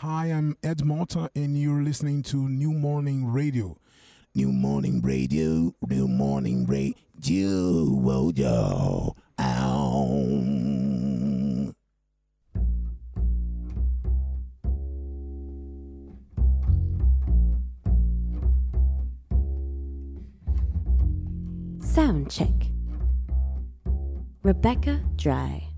Hi, I'm Ed Malta, and you're listening to New Morning Radio. New Morning Radio, New Morning Radio, oh, yo, ow. Sound check. Rebecca Dry.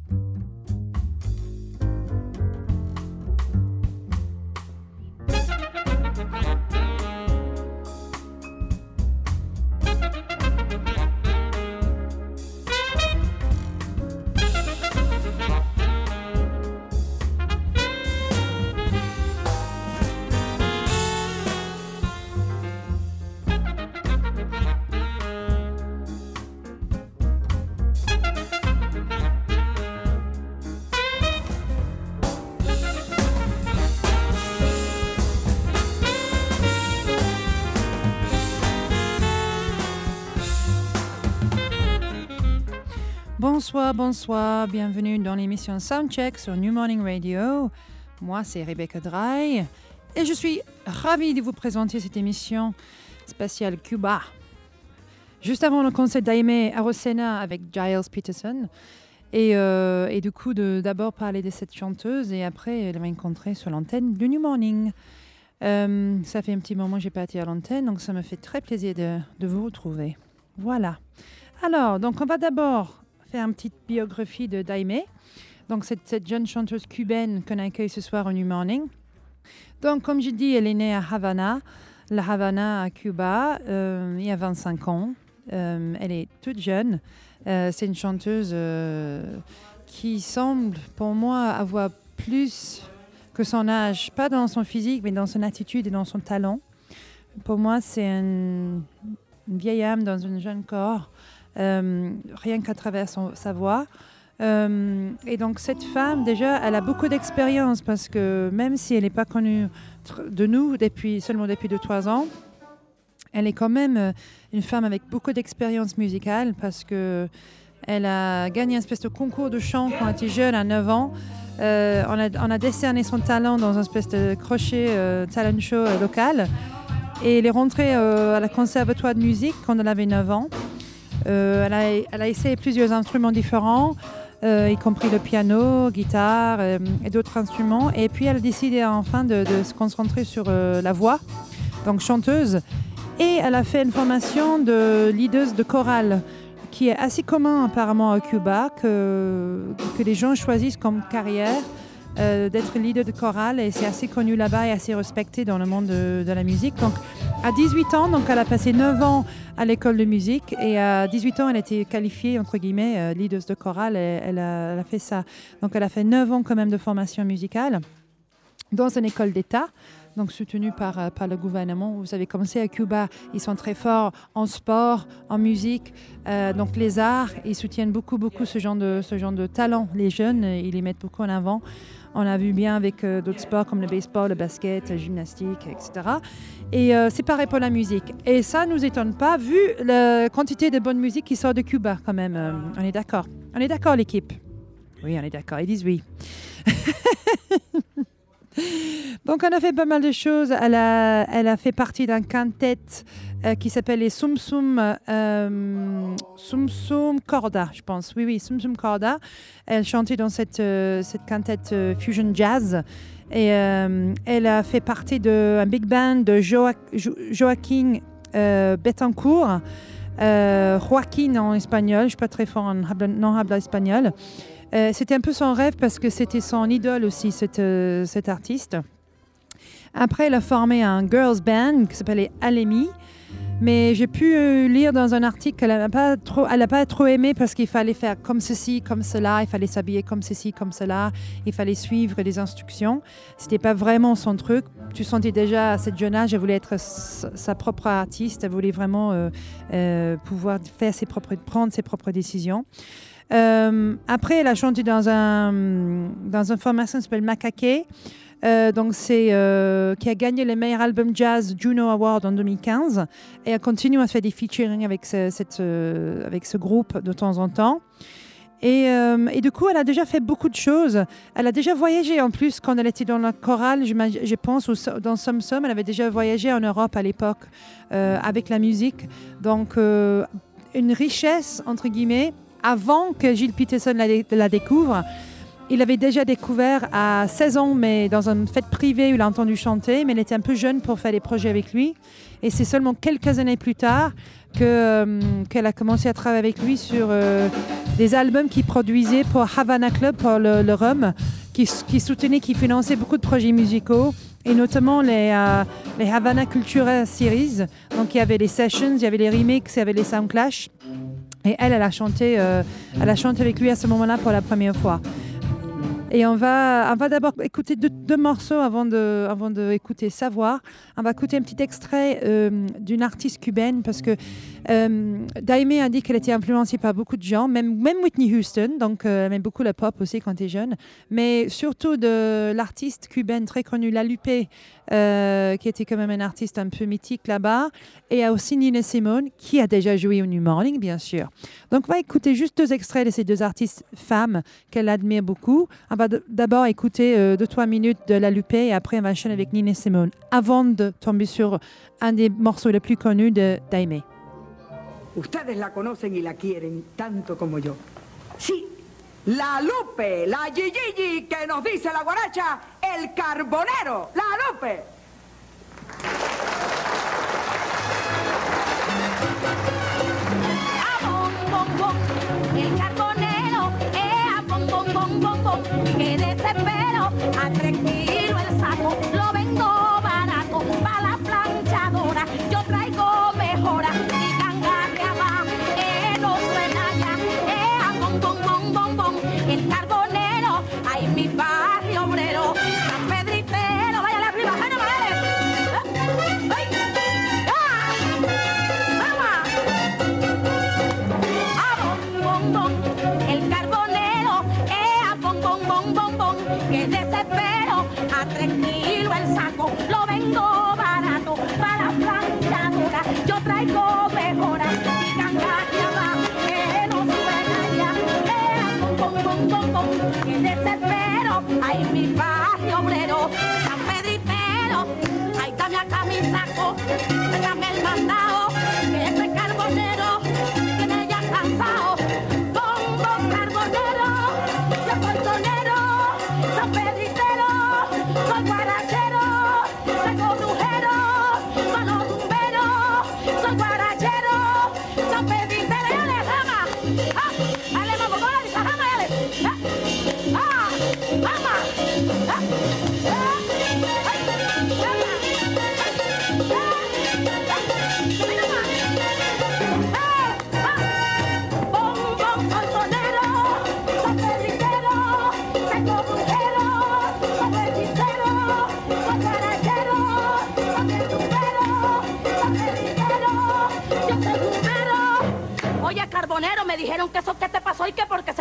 Bonsoir, bienvenue dans l'émission Soundcheck sur New Morning Radio. Moi, c'est Rebecca Dry et je suis ravie de vous présenter cette émission spéciale Cuba. Juste avant le concert d'Aimé Arosena avec Giles Peterson. Et, euh, du coup, d'abord parler de cette chanteuse et après, elle m'a rencontrée sur l'antenne du New Morning. Euh, ça fait un petit moment que je n'ai pas été à l'antenne, donc ça me fait très plaisir de vous retrouver. Voilà. Alors, donc on va d'abord faire une petite biographie de Daime. Donc, cette, cette jeune chanteuse cubaine qu'on accueille ce soir au New Morning. Donc, comme je dis, elle est née à Havana, la Havana à Cuba, euh, il y a 25 ans. Euh, elle est toute jeune. Euh, c'est une chanteuse qui semble, pour moi, avoir plus que son âge, pas dans son physique, mais dans son attitude et dans son talent. Pour moi, c'est un- une vieille âme dans un jeune corps rien qu'à travers sa voix. Euh, et donc cette femme, déjà, elle a beaucoup d'expérience parce que même si elle n'est pas connue de nous depuis, seulement depuis 2-3 ans, elle est quand même euh, une femme avec beaucoup d'expérience musicale parce que elle a gagné un espèce de concours de chant quand elle était jeune, à 9 ans. Euh, on, a, décerné son talent dans un espèce de crochet euh, talent show euh, local. Et elle est rentrée euh, à la conservatoire de musique quand elle avait 9 ans. Euh, elle, a, essayé plusieurs instruments différents, euh, y compris le piano, guitare euh, et d'autres instruments. Et puis elle a décidé enfin de, se concentrer sur la voix, donc chanteuse. Et elle a fait une formation de leaduse de chorale, qui est assez commun apparemment à Cuba, que, que les gens choisissent comme carrière. Euh, d'être leader de chorale et c'est assez connu là-bas et assez respecté dans le monde de, la musique. Donc à 18 ans, donc elle a passé 9 ans à l'école de musique et à 18 ans, elle a été qualifiée, entre guillemets, euh, leader de chorale et elle a, fait ça. Donc elle a fait 9 ans quand même de formation musicale dans une école d'État, donc soutenue par, euh, par le gouvernement. Vous savez, comme c'est à Cuba, ils sont très forts en sport, en musique, donc les arts, ils soutiennent beaucoup, beaucoup ce genre de, ce genre de talent. Les jeunes, ils les mettent beaucoup en avant. On l'a vu bien avec euh, d'autres sports comme le baseball, le basket, la gymnastique, etc. Et euh, c'est pareil pour la musique. Et ça ne nous étonne pas, vu la quantité de bonne musique qui sort de Cuba quand même. Euh, on est d'accord. On est d'accord, l'équipe Oui, on est d'accord. Ils disent oui. Donc, on a fait pas mal de choses. Elle a, elle a fait partie d'un quintet euh, qui s'appelle les Sum Sum, euh, Sum Sum Corda, je pense. Oui, oui, Sum Sum Corda. Elle chantait dans cette, euh, cette quintet euh, Fusion Jazz. Et elle a fait partie d'un big band de Joa- Jo- Joaquin Betancourt. Joaquin en espagnol, je ne suis pas très fort en non habla espagnol. Euh, c'était un peu son rêve parce que c'était son idole aussi, cette, euh, cet artiste. Après, elle a formé un girls band qui s'appelait Alemi. Mais j'ai pu euh, lire dans un article qu'elle n'a pas trop, pas trop aimé parce qu'il fallait faire comme ceci, comme cela, il fallait s'habiller comme ceci, comme cela, il fallait suivre les instructions. C'était pas vraiment son truc. Tu sentais déjà à cette jeune âge, elle voulait être sa propre artiste, elle voulait vraiment euh, pouvoir faire ses propres, prendre ses propres décisions. Euh, après, elle a chanté dans un dans une formation qui s'appelle Macaque. Euh, donc euh, qui a gagné le meilleur album jazz Juno Award en 2015 et elle continue à faire des featuring avec ce, cette, avec ce groupe de temps en temps. Et, du coup, elle a déjà fait beaucoup de choses. Elle a déjà voyagé en plus quand elle était dans la chorale, je, pense, ou dans Somme Somme. Elle avait déjà voyagé en Europe à l'époque avec la musique. Donc, une richesse, entre guillemets, avant que Gilles Peterson la, découvre. Il avait déjà découvert à 16 ans, mais dans une fête privée il a entendu chanter, mais elle était un peu jeune pour faire des projets avec lui. Et c'est seulement quelques années plus tard euh, qu'elle a commencé à travailler avec lui sur euh, des albums qu'il produisait pour Havana Club, pour le, le rhum, qui, soutenait, qui finançait beaucoup de projets musicaux, et notamment les, euh, les Havana Cultura Series. Donc il y avait les sessions, il y avait les remixes, il y avait les soundclash. Et elle, elle a chanté, elle a chanté avec lui à ce moment-là pour la première fois. Et on va, on va d'abord écouter deux, deux, morceaux avant de, avant d'écouter Savoir. On va écouter un petit extrait euh, d'une artiste cubaine parce que euh, Daimé a dit qu'elle était influencée par beaucoup de gens, même, Whitney Houston, donc euh, elle aime beaucoup la pop aussi quand elle est jeune, mais surtout de l'artiste cubaine très connue, La Lupe, euh, qui était quand même un artiste un peu mythique là-bas, et aussi Nina Simone, qui a déjà joué au New Morning, bien sûr. Donc on va écouter juste deux extraits de ces deux artistes femmes qu'elle admire beaucoup. On va d'abord écouter euh, deux, trois minutes de La Lupe, et après on va enchaîner avec Nina Simone, avant de tomber sur un des morceaux les plus connus de Daimé. Ustedes la conocen y la quieren tanto como yo. Sí, la Lupe, la Gigi que nos dice la guaracha, el carbonero, la Lupe. El carbonero, que desespero, a kilos el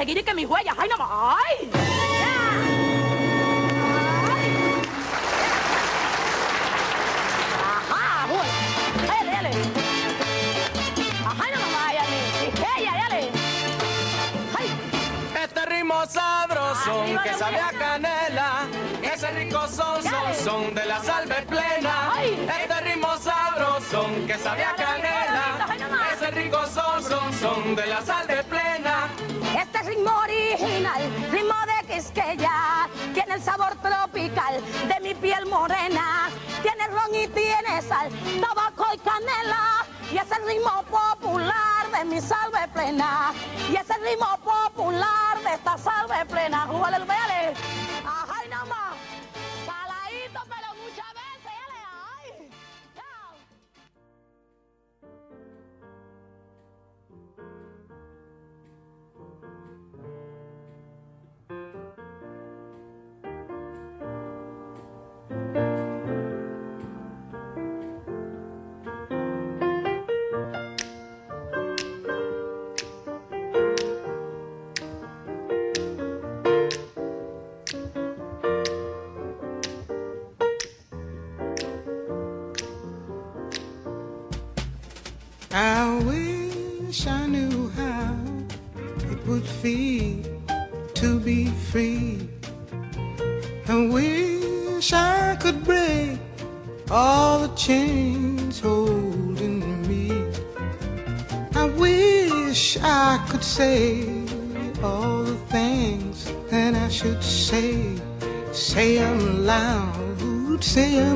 seguir y que mis huellas, ay, no más, ay. Ajá, bueno. Dale, dale. Ajá, no más, ay, ay, ella, dale. Ay. Este ritmo sabroso que sabe a canela, ese rico son, son, Dale. son de la salve plena. Este ritmo sabroso que sabe a Dale, dale, canela, dale, dale. ese rico son, son, son de la salve plena. Original, ritmo de Quisqueya, tiene el sabor tropical de mi piel morena, tiene ron y tiene sal, tabaco y canela, y es el ritmo popular de mi salve plena, y es el ritmo popular de esta salve plena. Vele, ajá y nada to be free. I wish I could break all the chains holding me. I wish I could say all the things that I should say. Say them loud, say them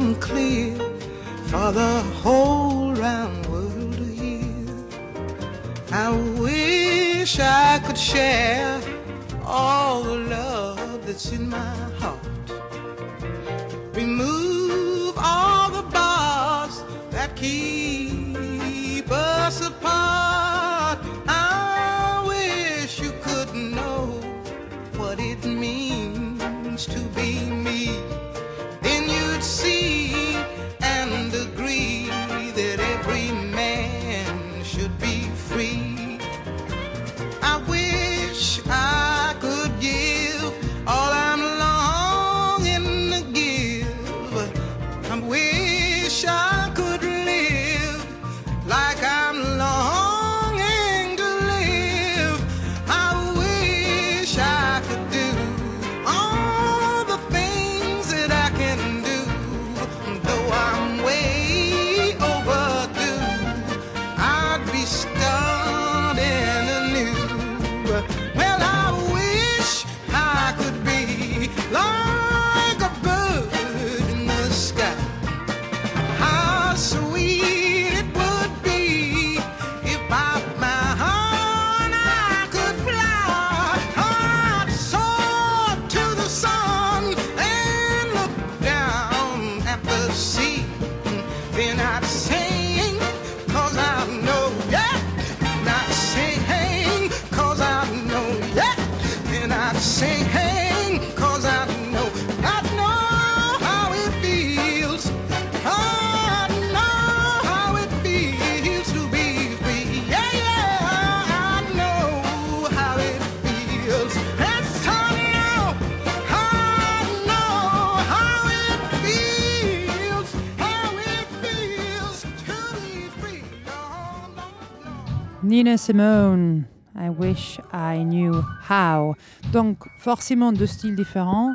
Nina Simone, I wish I knew how. Donc forcément deux styles différents,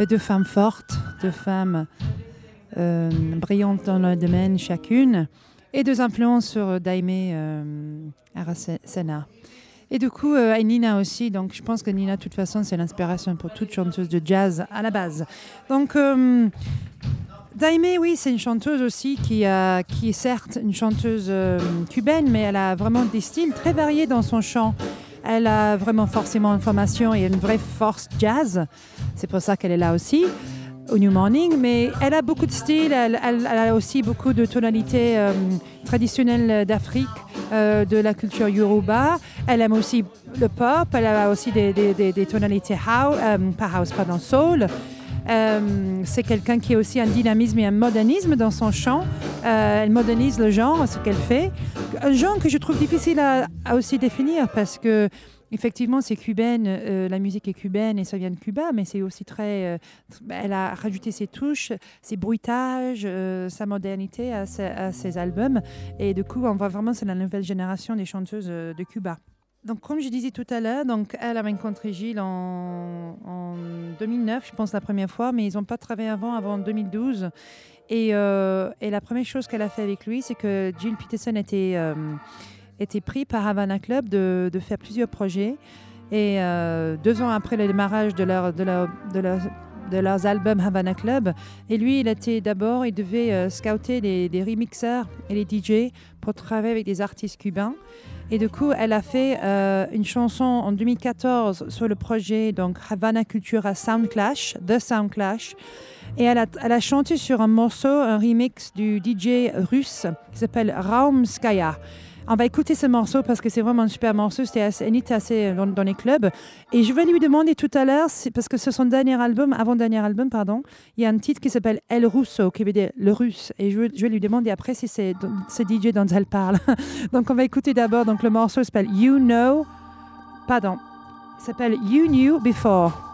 mais deux femmes fortes, deux femmes euh, brillantes dans leur domaine chacune, et deux influences sur Daime euh, Arasena. Et du coup, euh, Nina aussi, donc je pense que Nina, de toute façon, c'est l'inspiration pour toute chanteuse de jazz à la base. Donc, euh, Daime, oui, c'est une chanteuse aussi qui, a- qui est certes une chanteuse euh, cubaine, mais elle a vraiment des styles très variés dans son chant. Elle a vraiment forcément une formation et une vraie force jazz. C'est pour ça qu'elle est là aussi au New Morning. Mais elle a beaucoup de styles. Elle, a aussi beaucoup de tonalités euh, traditionnelles d'Afrique, euh, de la culture Yoruba. Elle aime aussi le pop. Elle a aussi des, des- des- des tonalités house, euh, pas house, pardon, soul. Euh, c'est quelqu'un qui a aussi un dynamisme et un modernisme dans son chant. Euh, elle modernise le genre, ce qu'elle fait. Un genre que je trouve difficile à, aussi définir parce que effectivement c'est cubaine, euh, la musique est cubaine et ça vient de Cuba, mais c'est aussi très. elle a rajouté ses touches, ses bruitages, sa modernité à ses, à ses albums. Et du coup, on voit vraiment c'est la nouvelle génération des chanteuses de Cuba. Donc, comme je disais tout à l'heure, donc elle a rencontré Gilles en, en 2009, je pense la première fois, mais ils n'ont pas travaillé avant, avant 2012. Et, euh, et la première chose qu'elle a fait avec lui, c'est que Jill Peterson était, euh, pris par Havana Club de, faire plusieurs projets. Et euh, deux ans après le démarrage de, leur, de, leur, de, leur- de leurs albums Havana Club, et lui, il était d'abord, il devait scouter les remixeurs et les DJ pour travailler avec des artistes cubains. Et du coup, elle a fait euh, une chanson en 2014 sur le projet donc Havana Cultura Sound Clash, The Sound Clash. Et elle a, elle a chanté sur un morceau, un remix du DJ russe qui s'appelle Raumskaya. On va écouter ce morceau parce que c'est vraiment un super morceau. C'était assez, assez dans, dans les clubs. Et je vais lui demander tout à l'heure, parce que c'est son dernier album, avant-dernier album, pardon, il y a un titre qui s'appelle El Russo, qui veut dire le russe. Et je, vais- lui demander après si c'est ce DJ dont elle parle. donc on va écouter d'abord. Donc le morceau s'appelle You Know. Pardon. S'appelle You Knew Before.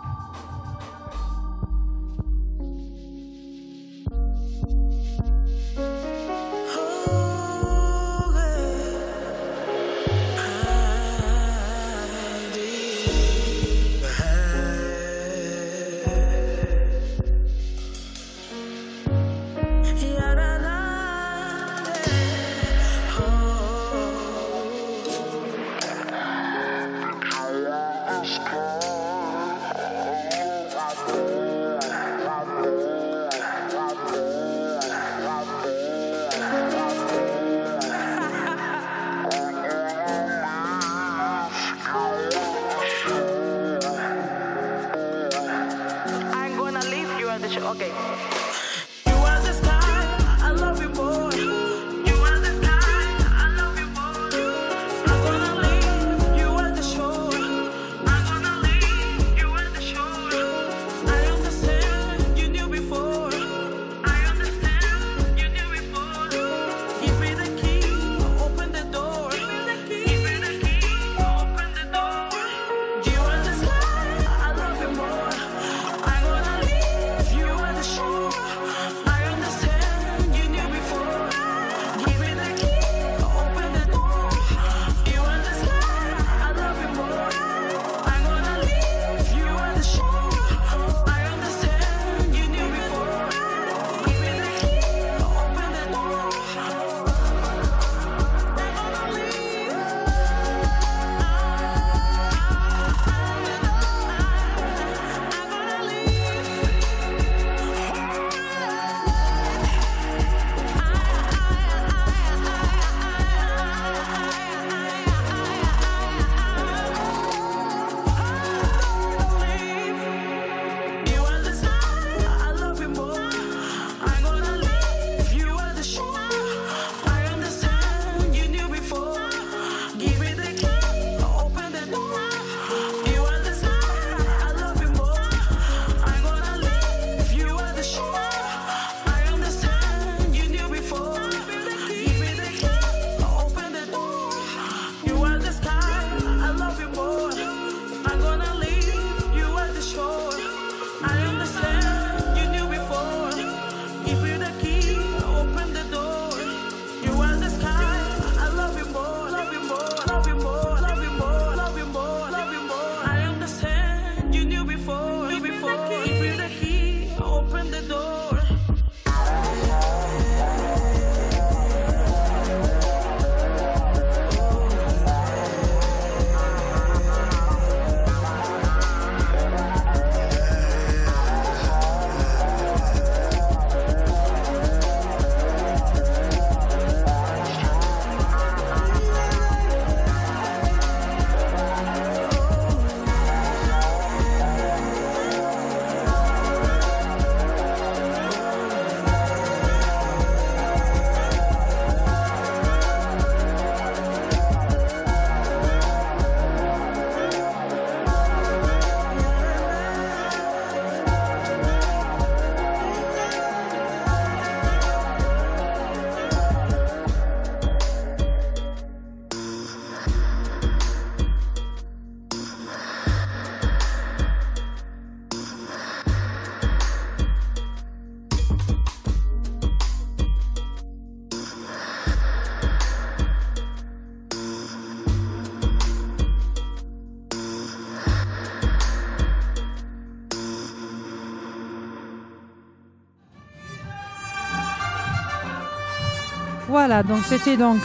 Donc c'était donc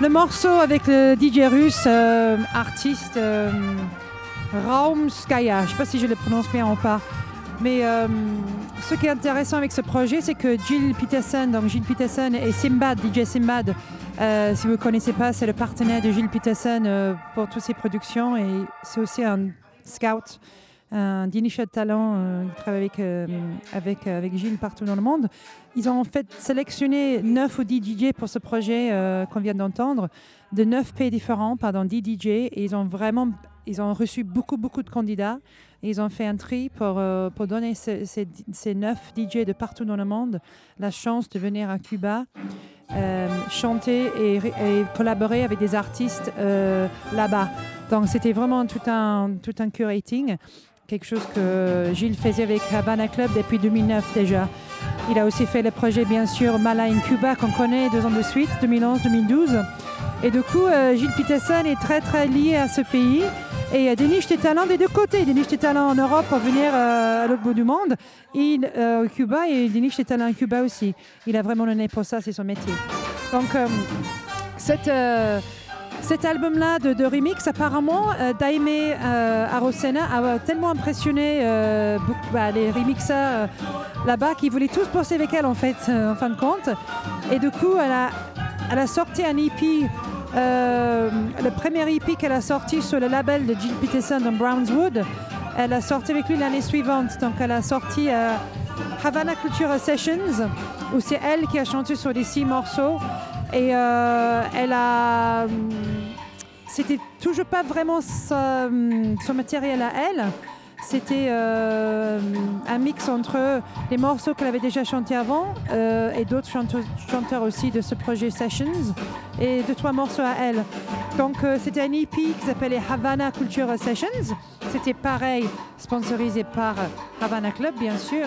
le morceau avec le DJ russe, euh, artiste euh, Raumskaya. Je ne sais pas si je le prononce bien ou pas. Mais euh, ce qui est intéressant avec ce projet, c'est que Jill Peterson, donc Jill Peterson et Simbad, DJ Simbad, euh, si vous ne connaissez pas, c'est le partenaire de Jill Peterson euh, pour toutes ses productions et c'est aussi un scout, dénicheur de talent euh, qui travaille avec, euh, avec, euh, avec Gilles partout dans le monde. Ils ont en fait sélectionné 9 ou 10 DJ pour ce projet euh, qu'on vient d'entendre, de 9 pays différents, pardon, 10 DJ, et ils ont vraiment ils ont reçu beaucoup, beaucoup de candidats. Ils ont fait un tri pour, euh, pour donner ces, ces, ces 9 DJ de partout dans le monde la chance de venir à Cuba euh, chanter et, et collaborer avec des artistes euh, là-bas. Donc c'était vraiment tout un, tout un curating, quelque chose que Gilles faisait avec Havana Club depuis 2009 déjà. Il a aussi fait le projet bien sûr Mala in Cuba qu'on connaît deux ans de suite, 2011-2012. Et du coup, euh, Gilles Peterson est très très lié à ce pays et il y a des talents des deux côtés, des niches de talents en Europe pour venir euh, à l'autre bout du monde, euh, au Cuba et des niches de talents à Cuba aussi. Il a vraiment le nez pour ça, c'est son métier. Donc, euh, cette, euh, cet album-là de, de remix, apparemment, euh, Daime euh, Arosena a tellement impressionné euh, bah, les remixeurs là-bas qu'ils voulaient tous bosser avec elle, en fait, en fin de compte. Et du coup, elle a, sorti un EP. le premier EP qu'elle a sorti sur le label de Jill Peterson dans Brownswood, elle a sorti avec lui l'année suivante. Donc elle a sorti Havana Culture Sessions, où c'est elle qui a chanté sur les six morceaux. Et euh, elle a. hum, C'était toujours pas vraiment hum, son matériel à elle. C'était euh, un mix entre les morceaux qu'elle avait déjà chantés avant euh, et d'autres chanteurs aussi de ce projet Sessions et deux, trois morceaux à elle. Donc c'était un EP qui s'appelait Havana Culture Sessions. C'était pareil, sponsorisé par Havana Club bien sûr.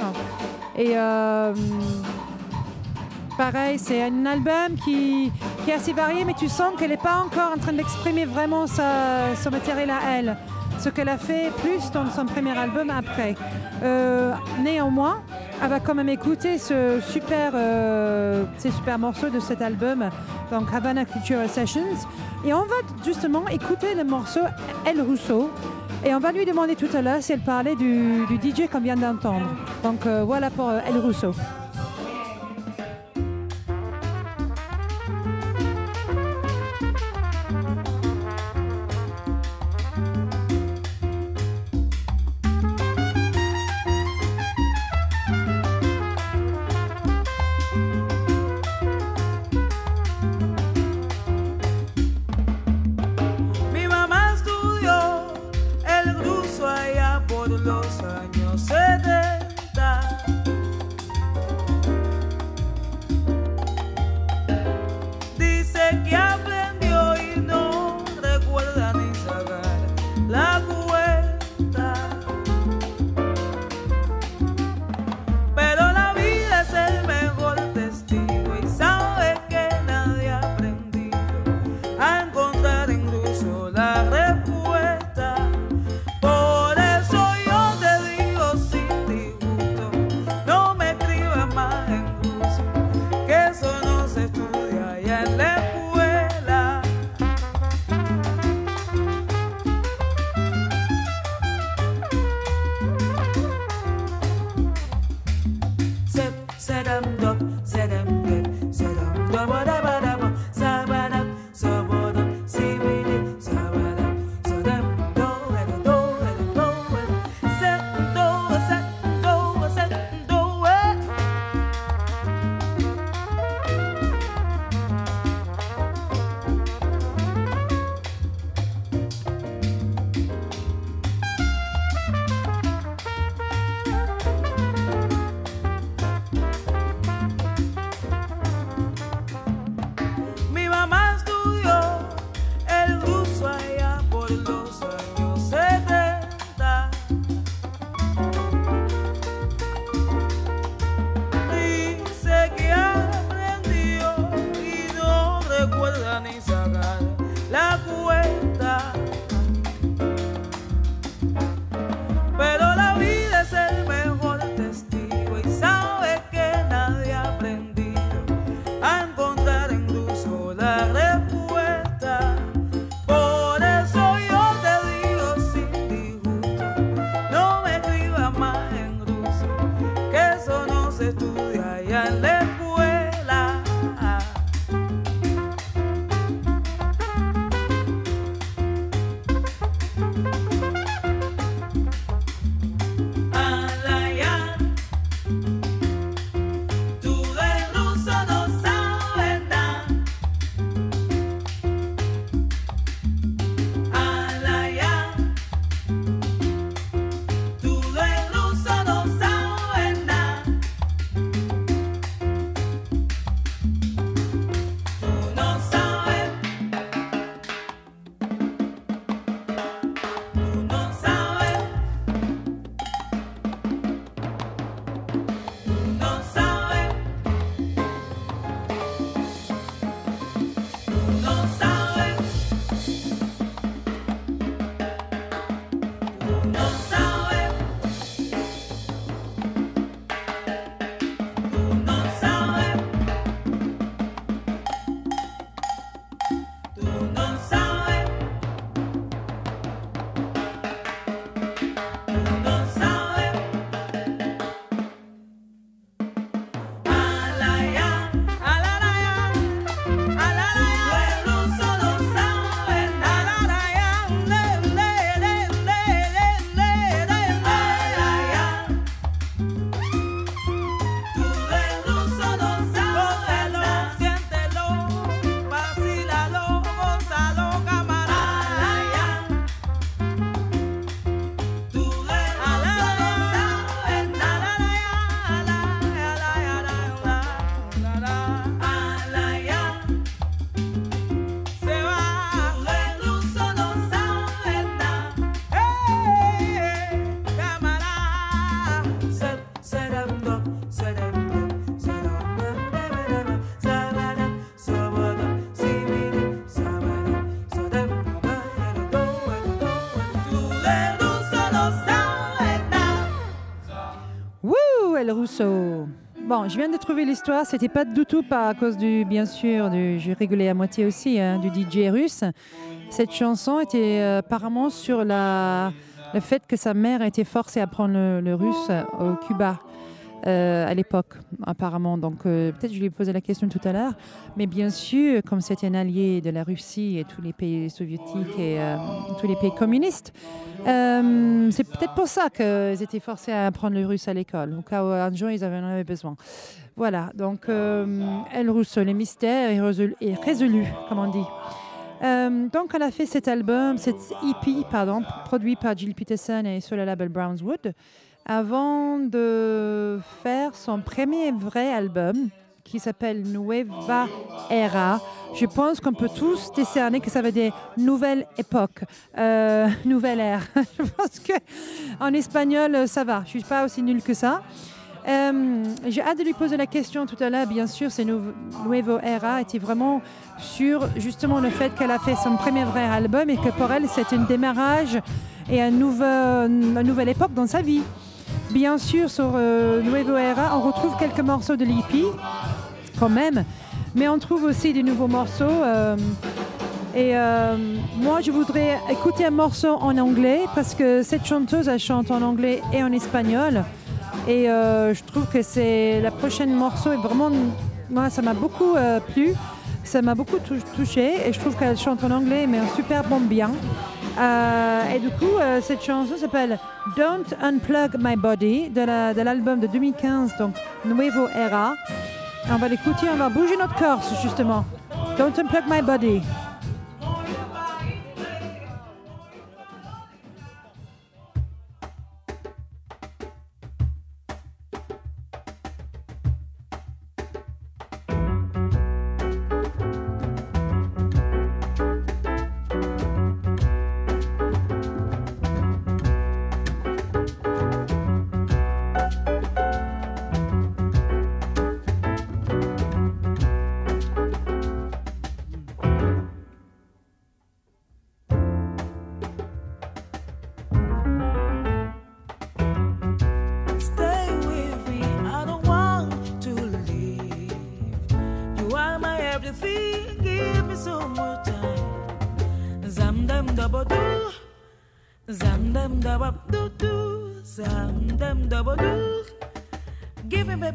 Et pareil, c'est un album qui, est assez varié, mais tu sens qu'elle n'est pas encore en train d'exprimer vraiment sa, son matériel à elle. Ce qu'elle a fait plus dans son premier album après. Euh, néanmoins, elle va quand même écouter ce super, euh, ces super morceaux de cet album, donc Havana Culture Sessions. Et on va justement écouter le morceau El Rousseau. Et on va lui demander tout à l'heure si elle parlait du, DJ qu'on vient d'entendre. Donc euh, voilà pour El Rousseau. Bon, je viens de trouver l'histoire. C'était pas du tout pas à cause du, bien sûr, du, je rigolais à moitié aussi, hein, du DJ russe. Cette chanson était euh, apparemment sur le fait que sa mère a été forcée à apprendre le russe au Cuba. Euh, à l'époque, apparemment. Donc, euh, peut-être je lui ai posé la question tout à l'heure. Mais bien sûr, comme c'était un allié de la Russie et tous les pays soviétiques et euh, tous les pays communistes, c'est peut-être pour ça qu'ils étaient forcés à apprendre le russe à l'école, au cas où un jour ils en avaient besoin. Voilà, donc euh, El Russo, le mystère est résolu, comme on dit. Donc, elle a fait cet album, cet EP, pardon, produit par Jill Peterson et sur le label Brownswood, avant de faire son premier vrai album qui s'appelle Nueva Era. Je pense qu'on peut tous décerner que ça veut dire nouvelle époque, euh, nouvelle ère. Je pense que en espagnol, ça va. Je suis pas aussi nulle que ça. Euh, J'ai hâte de lui poser la question tout à l'heure. Bien sûr, c'est Nuevo Era était vraiment sur justement le fait qu'elle a fait son premier vrai album et que pour elle, c'est un démarrage et une nouvelle époque dans sa vie. Bien sûr, sur euh, Nuevo Era, on retrouve quelques morceaux de l'EP, quand même, mais on trouve aussi des nouveaux morceaux. euh, et euh, moi, je voudrais écouter un morceau en anglais parce que cette chanteuse, elle chante en anglais et en espagnol. Et je trouve que c'est la prochaine morceau est vraiment, moi, ça m'a beaucoup plu, ça m'a beaucoup tou- touché et je trouve qu'elle chante en anglais mais en super bon bien. Euh, et du coup, euh, cette chanson s'appelle Don't Unplug My Body de la- de l'album de, 2015, donc Nuevo Era. On va l'écouter, on va bouger notre corps justement. Don't Unplug My Body.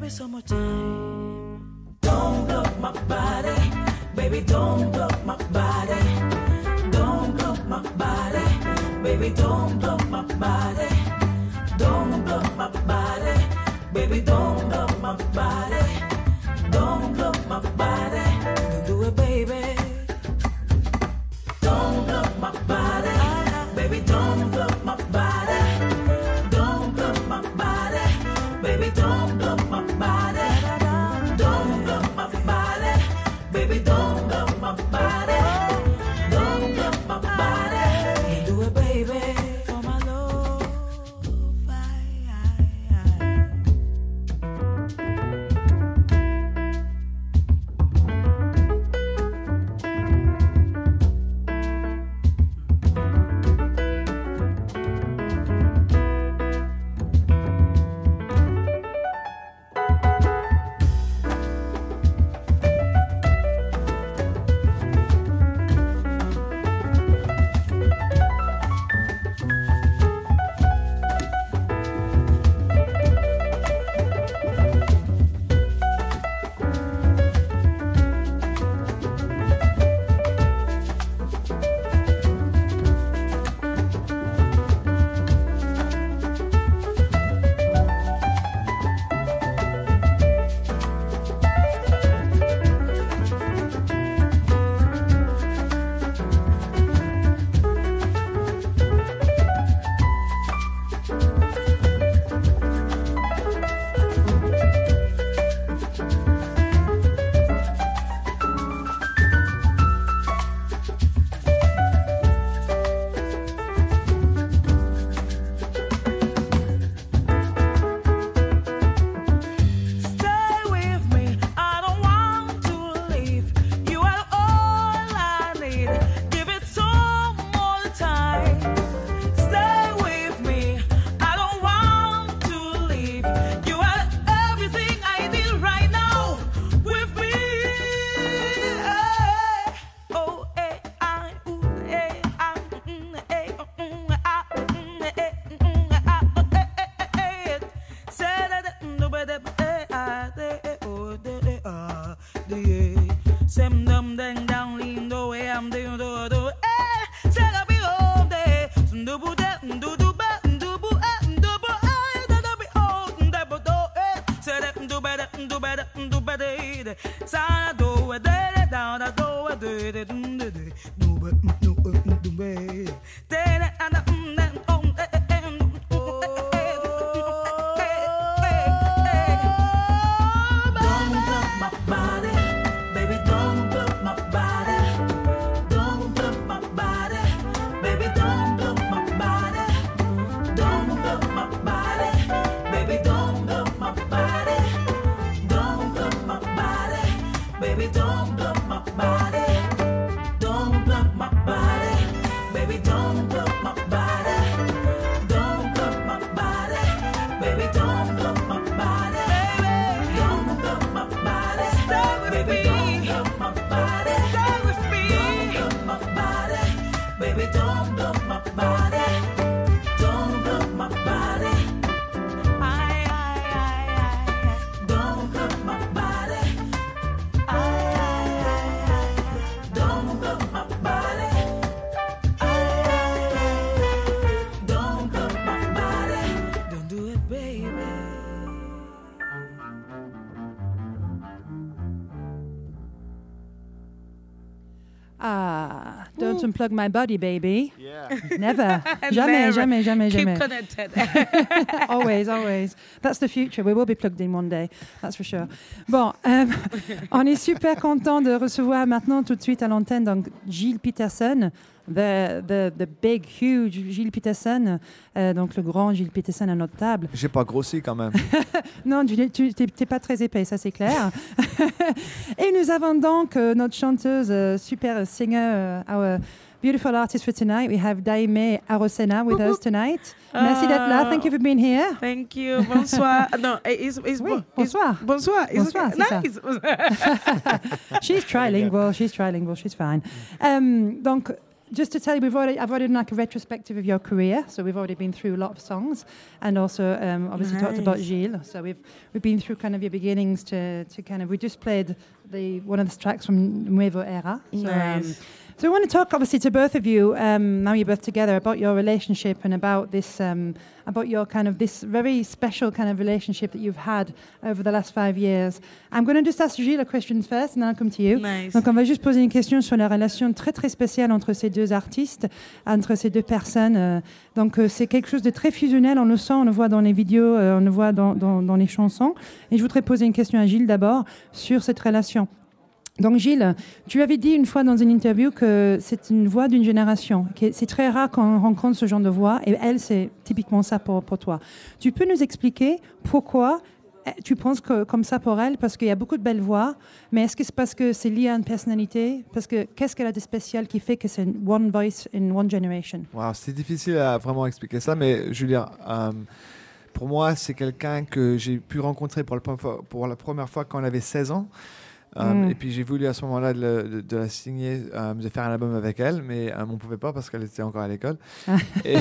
Baby some more time. Don't block my body, baby, don't block my body. Don't block my body, baby, don't block dum dang down lean do way I'm doing do do eh say la be all day do bu da do do ba do bu eh do bu eh da da be all da bu do eh say that do better do better do better sa do we de de Unplug my body, baby. Yeah. Never. jamais, jamais, jamais, Keep jamais. connected. always, always. That's the future. We will be plugged in one day. That's for sure. Bon, euh, on est super content de recevoir maintenant tout de suite à l'antenne donc Gilles Peterson, the, the, the big, huge Gilles Peterson, euh, donc le grand Gilles Peterson à notre table. J'ai pas grossi quand même. Non, tu n'es pas très épais, ça c'est clair. Et nous avons donc euh, notre chanteuse, euh, super singer, euh, our beautiful artist for tonight. We have Daime Arosena with us tonight. Merci d'être là. Thank you for being here. Thank you. Bonsoir. no, it's, it's, Oui, it's- bonsoir. bonsoir. It's Bonsoir, okay. c'est ça. Nice? She's trilingual. She's trilingual. She's fine. Um, donc, just to tell you, we've already I've already done like a retrospective of your career. So we've already been through a lot of songs, and also um, obviously talked about Gilles. So we've we've been through kind of your beginnings to to kind of we just played the one of the tracks from Nuevo Era. So, um, Nice. so I want to talk, obviously, to both of you. Um, now you're both together about your relationship and about this, um, about your kind of this very special kind of relationship that you've had over the last five years. I'm going to just ask Gilles a question first, and then I'll come to you. Nice. Donc, on va juste poser une question sur la relation très très spéciale entre ces deux artistes, entre ces deux personnes. Euh, donc, euh, c'est quelque chose de très fusionnel. On le sent, on le voit dans les vidéos, euh, on le voit dans, dans, dans les chansons. Et je voudrais poser une question à Gilles d'abord sur cette relation. Donc Gilles, tu avais dit une fois dans une interview que c'est une voix d'une génération. C'est très rare qu'on rencontre ce genre de voix et elle, c'est typiquement ça pour, pour toi. Tu peux nous expliquer pourquoi eh, tu penses que, comme ça pour elle Parce qu'il y a beaucoup de belles voix, mais est-ce que c'est parce que c'est lié à une personnalité? Parce que qu'est-ce qu'elle a de spécial qui fait que c'est une one voice in one generation? Wow, c'est difficile à vraiment expliquer ça, mais dire, euh, pour moi, c'est quelqu'un que j'ai pu rencontrer pour la, première fois, quand on avait 16 ans. Euh, Mm. Et puis j'ai voulu à ce moment-là de, le- de- de la signer, euh, de faire un album avec elle, mais euh, on ne pouvait pas parce qu'elle était encore à l'école. et,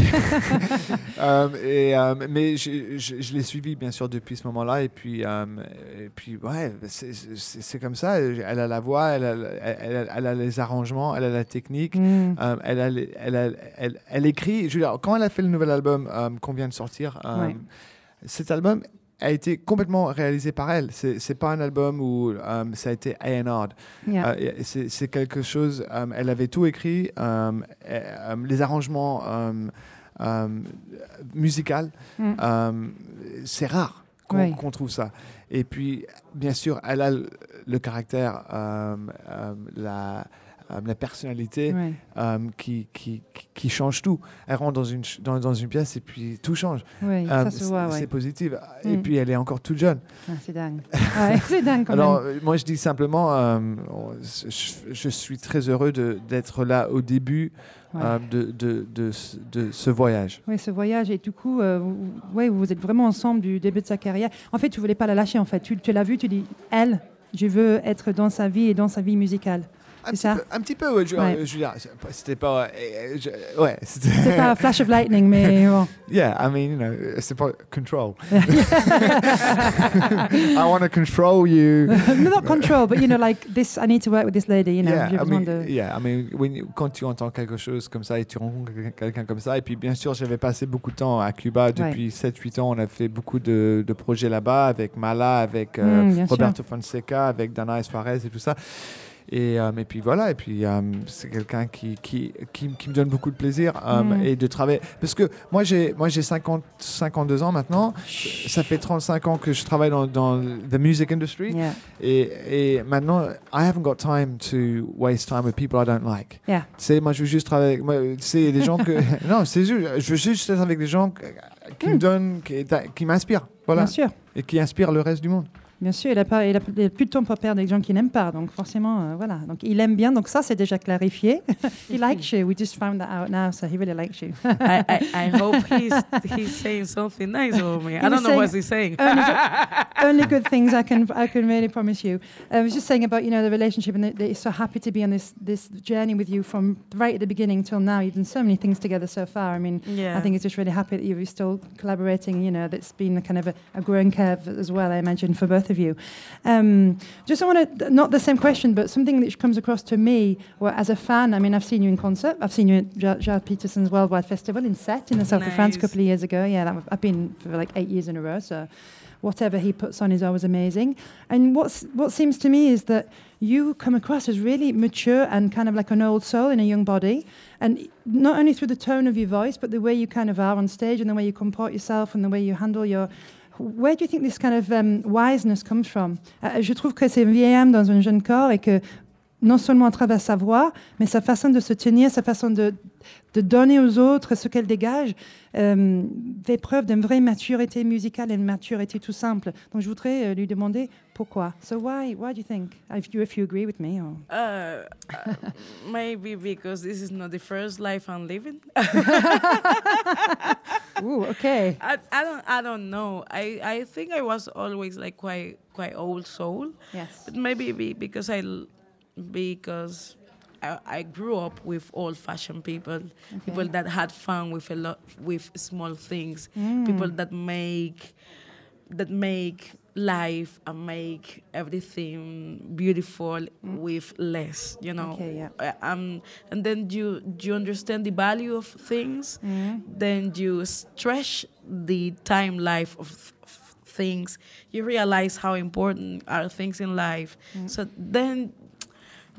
euh, et, mais je, je- je l'ai suivie bien sûr depuis ce moment-là. Et puis, et puis ouais, c'est- comme ça. Elle a la voix, elle a, elle a- elle a les arrangements, elle a la technique. Mm. Elle, a les- elle, a- elle- elle écrit, je veux dire, quand elle a fait le nouvel album qu'on vient de sortir, Ouais. cet album a été complètement réalisé par elle. C'est c'est pas un album où euh, ça a été A&R. Yeah. Euh, c'est c'est quelque chose, euh, elle avait tout écrit, euh, et, les arrangements musicaux, Mm. c'est rare qu'on Oui. qu'on trouve ça. Et puis, bien sûr, elle a le, le caractère, la, euh, la personnalité Ouais. euh, qui, qui, qui- qui change tout. Elle rentre dans une, ch- dans, dans une pièce et puis tout change. Oui, Euh, ça se c'est- voit, c'est ouais. positif. Et Mm. puis, elle est encore toute jeune. Ah, c'est dingue. Ouais, c'est dingue quand Alors, même. euh, moi, je dis simplement, je, je suis très heureux d'être là au début de, de, de, ce- de ce voyage. Oui, ce voyage, et du coup, vous, vous- ouais, vous êtes vraiment ensemble du début de sa carrière. En fait, tu voulais pas la lâcher, en fait. Tu, tu l'as vu, tu dis, elle, je veux être dans sa vie et dans sa vie musicale. Un, C'est petit ça peu, un petit peu, ouais, je, Ouais. je veux dire, c'était pas. euh, je- ouais, c'était. C'est pas un flash of lightning, mais bon. Yeah, I mean, you know, c'est pas control. I want to control you. no, not control, but you know, like this. I need to work with this lady. You know, Yeah, I mean, de. yeah, I mean, when you- quand tu entends quelque chose comme ça et tu rencontres quelqu'un- comme ça, et puis bien sûr, j'avais passé beaucoup de temps à Cuba depuis 7-8 ans. On a fait beaucoup de, de projets là-bas avec Mala, avec euh, Mm, bien sûr. Roberto Fonseca, avec Dana Suarez et tout ça. Et, euh, et puis voilà, et puis euh, c'est quelqu'un qui, qui, qui, qui me donne beaucoup de plaisir euh, Mm. et de travailler. Parce que moi, j'ai moi j'ai 50, 52 ans maintenant. Ça fait 35 ans que je travaille dans, dans the music industry. Yeah, Et, et maintenant, I haven't got time to waste time with people I don't like. yeah. Moi, je veux juste travailler avec. moi, C'est des gens que. non, c'est juste. Je veux juste être avec des gens qui me donnent, qui, qui m'inspirent. Voilà. Bien sûr. Et qui inspirent le reste du monde. Bien sûr, il a, pas, il a plus de temps pour perdre avec des gens qu'il n'aime pas. Donc forcément, euh, voilà. Donc il aime bien. Donc ça, c'est déjà clarifié. he likes you. We just found that out now, so he really likes you. I, I, I hope he's he's saying something nice over me. I don't know what he's saying. only, good, only good things I can I can really promise you. I was just saying about you know the relationship and that, he's so happy to be on this this journey with you from right at the beginning till now. You've done so many things together so far. I mean, yeah. I think he's just really happy that you're still collaborating. You know, that's been a kind of a, a growing curve as well. I imagine for both of you. Um, just I want to not the same question, but something that comes across to me well, as a fan. I mean, I've seen you in concert. I've seen you at Gerard Peterson's Worldwide Festival in Set in the south of France a couple of years ago. Yeah, that, I've been for like eight years in a row. So whatever he puts on is always amazing. And what's what seems to me is that you come across as really mature and kind of like an old soul in a young body. And not only through the tone of your voice, but the way you kind of are on stage and the way you comport yourself and the way you handle your. Where do you think this kind of um, comes from? Euh, je trouve que c'est âme dans un jeune corps et que non seulement à travers sa voix, mais sa façon de se tenir, sa façon de, de donner aux autres ce qu'elle dégage, euh, fait preuve d'une vraie maturité musicale et une maturité tout simple. Donc je voudrais euh, lui demander pourquoi. So why, why do you think? If you, if you agree with me. Or... Uh, uh, maybe because this is not the first life I'm living. Ooh, okay. I, I don't I don't know. I, I think I was always like quite quite old soul, Yes. but maybe be, because I because I, I grew up with old fashioned people, people that had fun with a lot with small things, Mm. people that make that make life and make everything beautiful with less, you know. Okay, yeah. Uh, Um, and then you you understand the value of things. Then you stretch the time life of, of things. You realize how important are things in life. So then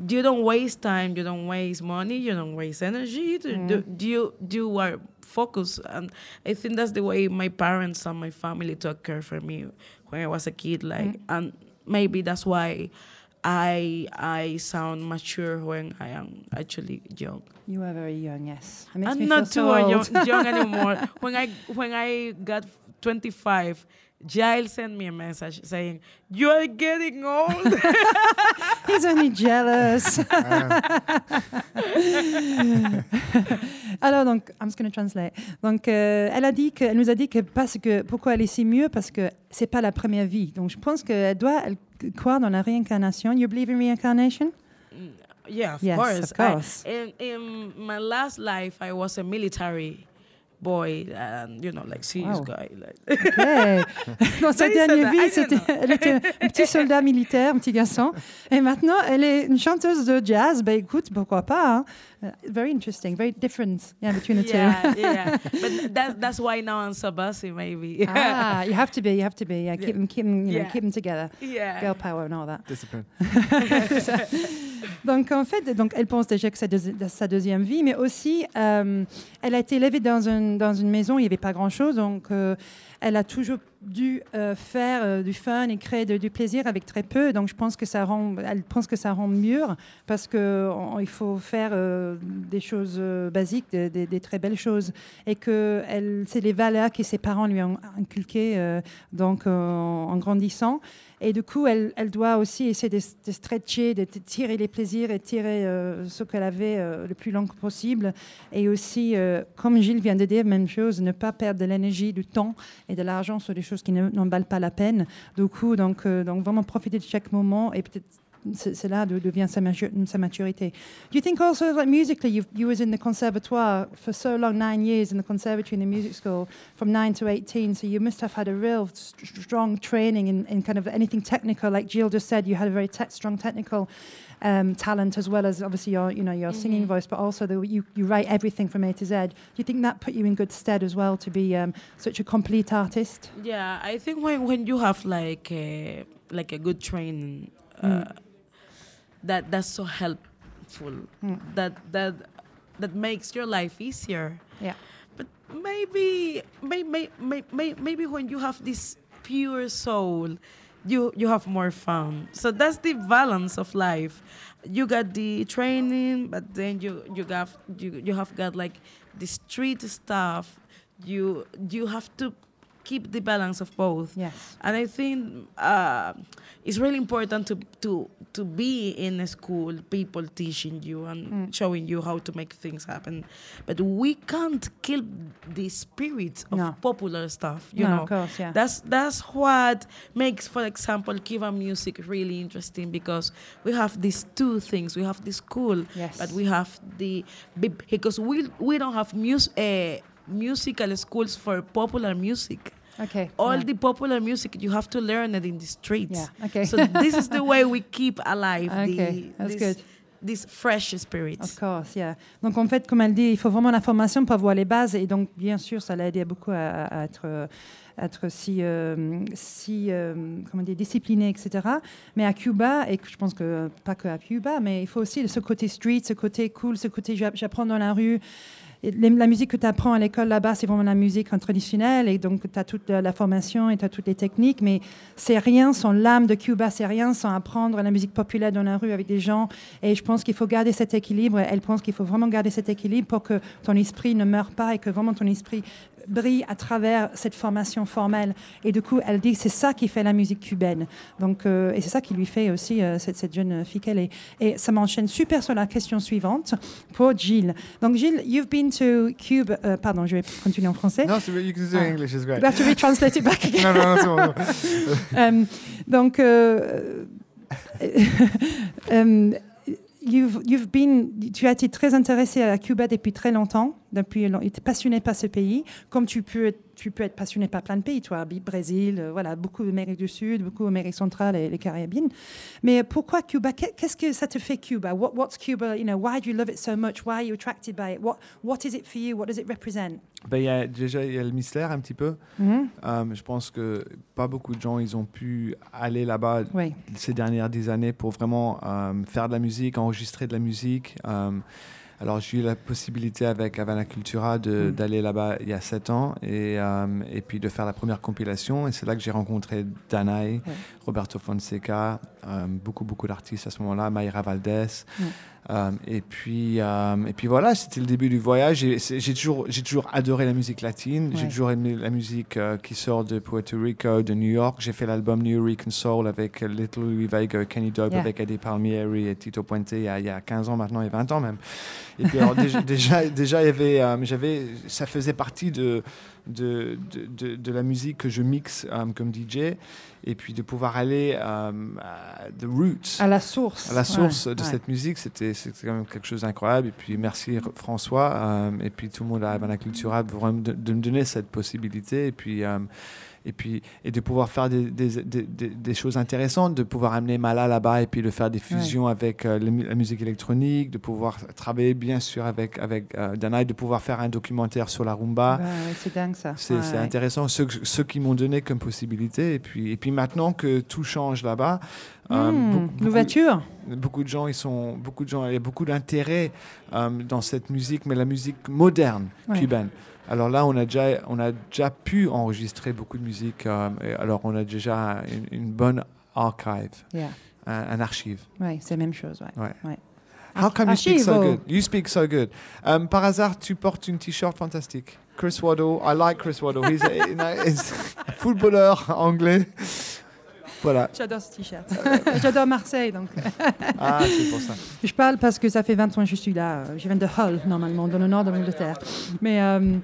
you don't waste time, you don't waste money, you don't waste energy. To do, do mm-hmm. you you are focused, and I think that's the way my parents and my family took care for me when I was a kid. Like, mm-hmm. and maybe that's why I I sound mature when I am actually young. You are very young, yes. It makes me I'm not so too old. young, young anymore. when I when I got 25, Giles sent me a message saying, "You are getting old." He's only jealous. Alors donc, I'm just going to translate. Donc, euh, elle a dit que, elle nous a dit que parce que pourquoi elle est si mieux? Parce que c'est pas la première vie. Donc, je pense qu'elle doit elle, croire dans la réincarnation. You believe in reincarnation? yeah, of Yes, course. of course. I, in in my last life, I was a military boy, and you know, like serious Wow. guy. Like Ok. Dans sa They said dernière that. vie, I c'était, didn't know. elle était un petit soldat militaire, un petit garçon. Et maintenant, elle est une chanteuse de jazz. Ben écoute, pourquoi pas hein. Uh, Very interesting, very different yeah, between the yeah, two. yeah. Yeah. But that's that's why now I'm so bossy, maybe. ah, you have to be, you have to be. Yeah, keep Yeah. them, keep them, you know, keep them together. yeah. Girl power and all that. Discipline. Donc en fait, donc elle pense déjà que c'est sa deuxième vie, mais aussi euh, elle a été élevée dans une dans une maison où il n'y avait pas grand chose, donc euh, elle a toujours dû euh, faire du fun et créer du plaisir avec très peu. Donc je pense que ça rend, elle pense que ça rend mûr parce que on- il faut faire des choses basiques, des, très belles choses, et que c'est les valeurs que ses parents lui ont inculquées donc en grandissant. Et du coup, elle, doit aussi essayer de, de stretcher, de tirer les plaisirs et tirer euh, ce qu'elle avait euh, le plus long possible. Et aussi, euh, comme Gilles vient de dire, même chose, ne pas perdre de l'énergie, du temps et de l'argent sur des choses qui ne- n'en valent pas la peine. Du coup, donc, donc vraiment profiter de chaque moment et peut-être c'est c'est là d'où d'où vient sa, sa maturité. Do you think also, like musically, you've, you was in the conservatoire for so long, nine years in the conservatory in the music school, from nine to 18, so you must have had a real st- strong training in, in kind of anything technical. Like Jill just said, you had a very te- strong technical um, talent as well as obviously your, you know, your singing voice, but also the, you, you write everything from A to Z. Do you think that put you in good stead as well to be um, such a complete artist? Yeah, I think when when you have like a, like a good training, uh, that that's so helpful. Hmm. That that that makes your life easier. Yeah. But maybe may, may, may, may, maybe when you have this pure soul, you you have more fun. So that's the balance of life. You got the training, but then you you got you you have got like the street stuff. You you have to keep the balance of both. Yes. And I think uh, it's really important to, to, to be in a school, people teaching you and showing you how to make things happen. But we can't kill the spirit of No. popular stuff, you No, know. of course, yeah. That's that's what makes, for example, Kiva music really interesting because we have these two things. We have the school, Yes. but we have the because we we don't have music, uh, musical schools for popular music Okay. all yeah. the popular music you have to learn it in the streets Yeah, okay. so this is the way we keep alive Okay, the, that's this, good. this fresh spirit Of course, yeah. Donc en fait, comme elle dit, il faut vraiment la formation pour avoir les bases. Et donc, bien sûr, ça l'a aidé beaucoup à, à être, à être si, euh, si euh, comment dire, discipliné, etc. Mais à Cuba, et je pense que pas que à Cuba, mais il faut aussi ce côté street, ce côté cool, ce côté j'a- j'apprends dans la rue. La musique que tu apprends à l'école là-bas, c'est vraiment la musique traditionnelle. Et donc, tu as toute la formation et tu as toutes les techniques. Mais c'est rien sans l'âme de Cuba, c'est rien sans apprendre la musique populaire dans la rue avec des gens. Et je pense qu'il faut garder cet équilibre. Elle pense qu'il faut vraiment garder cet équilibre pour que ton esprit ne meure pas et que vraiment ton esprit brille à travers cette formation formelle. Et du coup, elle dit c'est ça qui fait la musique cubaine. Donc, euh, et c'est ça qui lui fait aussi euh, cette, cette jeune fille qu'elle est. Et ça m'enchaîne super sur la question suivante pour Gilles. Donc, Gilles, you've been to Cuba. euh, pardon, je vais continuer en français. No, so you can do Ah. English, it's great. We have to retranslate it back again. no, no, no, c'est bon, c'est bon. Euh, donc, you've, you've been, tu as été très intéressé à Cuba depuis très longtemps, depuis, tu es passionné par ce pays, comme tu peux, tu peux être passionné par plein de pays, toi, Brésil, euh, voilà, beaucoup d'Amérique du Sud, beaucoup d'Amérique centrale et les Caraïbes. Mais pourquoi Cuba? Qu'est- Qu'est-ce que ça te fait Cuba? What, What's Cuba You know, why do you love it so much? Why are you attracted by it? What, what is it for you? What does it represent? Ben, il y a, déjà, il y a le mystère un petit peu. Mhm. Euh, je pense que pas beaucoup de gens ils ont pu aller là-bas Oui. ces dernières dix années pour vraiment euh, faire de la musique, enregistrer de la musique. Euh, alors j'ai eu la possibilité avec Havana Cultura de- Mm. d'aller là-bas il y a sept ans et, euh, et puis de faire la première compilation. Et c'est là que j'ai rencontré Danae, Ouais. Roberto Fonseca, beaucoup beaucoup d'artistes à ce moment-là, Mayra Valdés. Mm. Euh, et puis euh, et puis voilà, c'était le début du voyage. J'ai toujours adoré la musique latine. J'ai Ouais. toujours aimé la musique euh, qui sort de Puerto Rico, de New York. J'ai fait l'album New Rican Soul avec euh, Little Louis Vega, Kenny Dope, Yeah. avec Eddie Palmieri et Tito Puente il y, a, il y a 15 ans maintenant et 20 ans même. Et puis alors, déjà, déjà, déjà, euh, j'avais, ça faisait partie de, de, de, de- la musique que je mixe euh, comme DJ. Et puis de pouvoir aller euh, à the roots À la source. à la source Ouais, de ouais. cette musique, c'était c'était quand même quelque chose d'incroyable. Et puis merci François euh, et puis tout le monde à Havana Cultura de, de, me donner cette possibilité. Et puis, et puis et de pouvoir faire des, des, des- des- des choses intéressantes, de pouvoir amener Mala là-bas et puis de faire des fusions avec euh, la mu- la musique électronique, de pouvoir travailler bien sûr avec, avec euh, Danae, de pouvoir faire un documentaire sur la rumba. Ouais, c'est dingue ça. C'est Ouais, c'est ouais. intéressant, ceux, que- ceux qui m'ont donné comme possibilité. Et puis, et puis maintenant que tout change là-bas, euh, Hmm, beaucoup- de gens, ils sont, beaucoup de gens, il y a beaucoup d'intérêt euh, dans cette musique, mais la musique moderne Ouais. cubaine. Alors là, on a déjà, on a déjà pu enregistrer beaucoup de musique. euh, alors on a déjà une, une bonne archive, Yeah. un, un archive. Ouais, c'est la même chose. Ouais. Ouais. Ouais. How come you speak so good? You speak so good. Um, par hasard, tu portes une t-shirt fantastique. Chris Waddle, I like Chris Waddle. He's a, he's un footballeur anglais. Voilà. J'adore ce t-shirt. J'adore Marseille, donc. Ah, c'est pour ça. Je parle parce que ça fait 20 ans que je suis là. Je viens de Hull, normalement, dans le nord de l'Angleterre. Mais euh,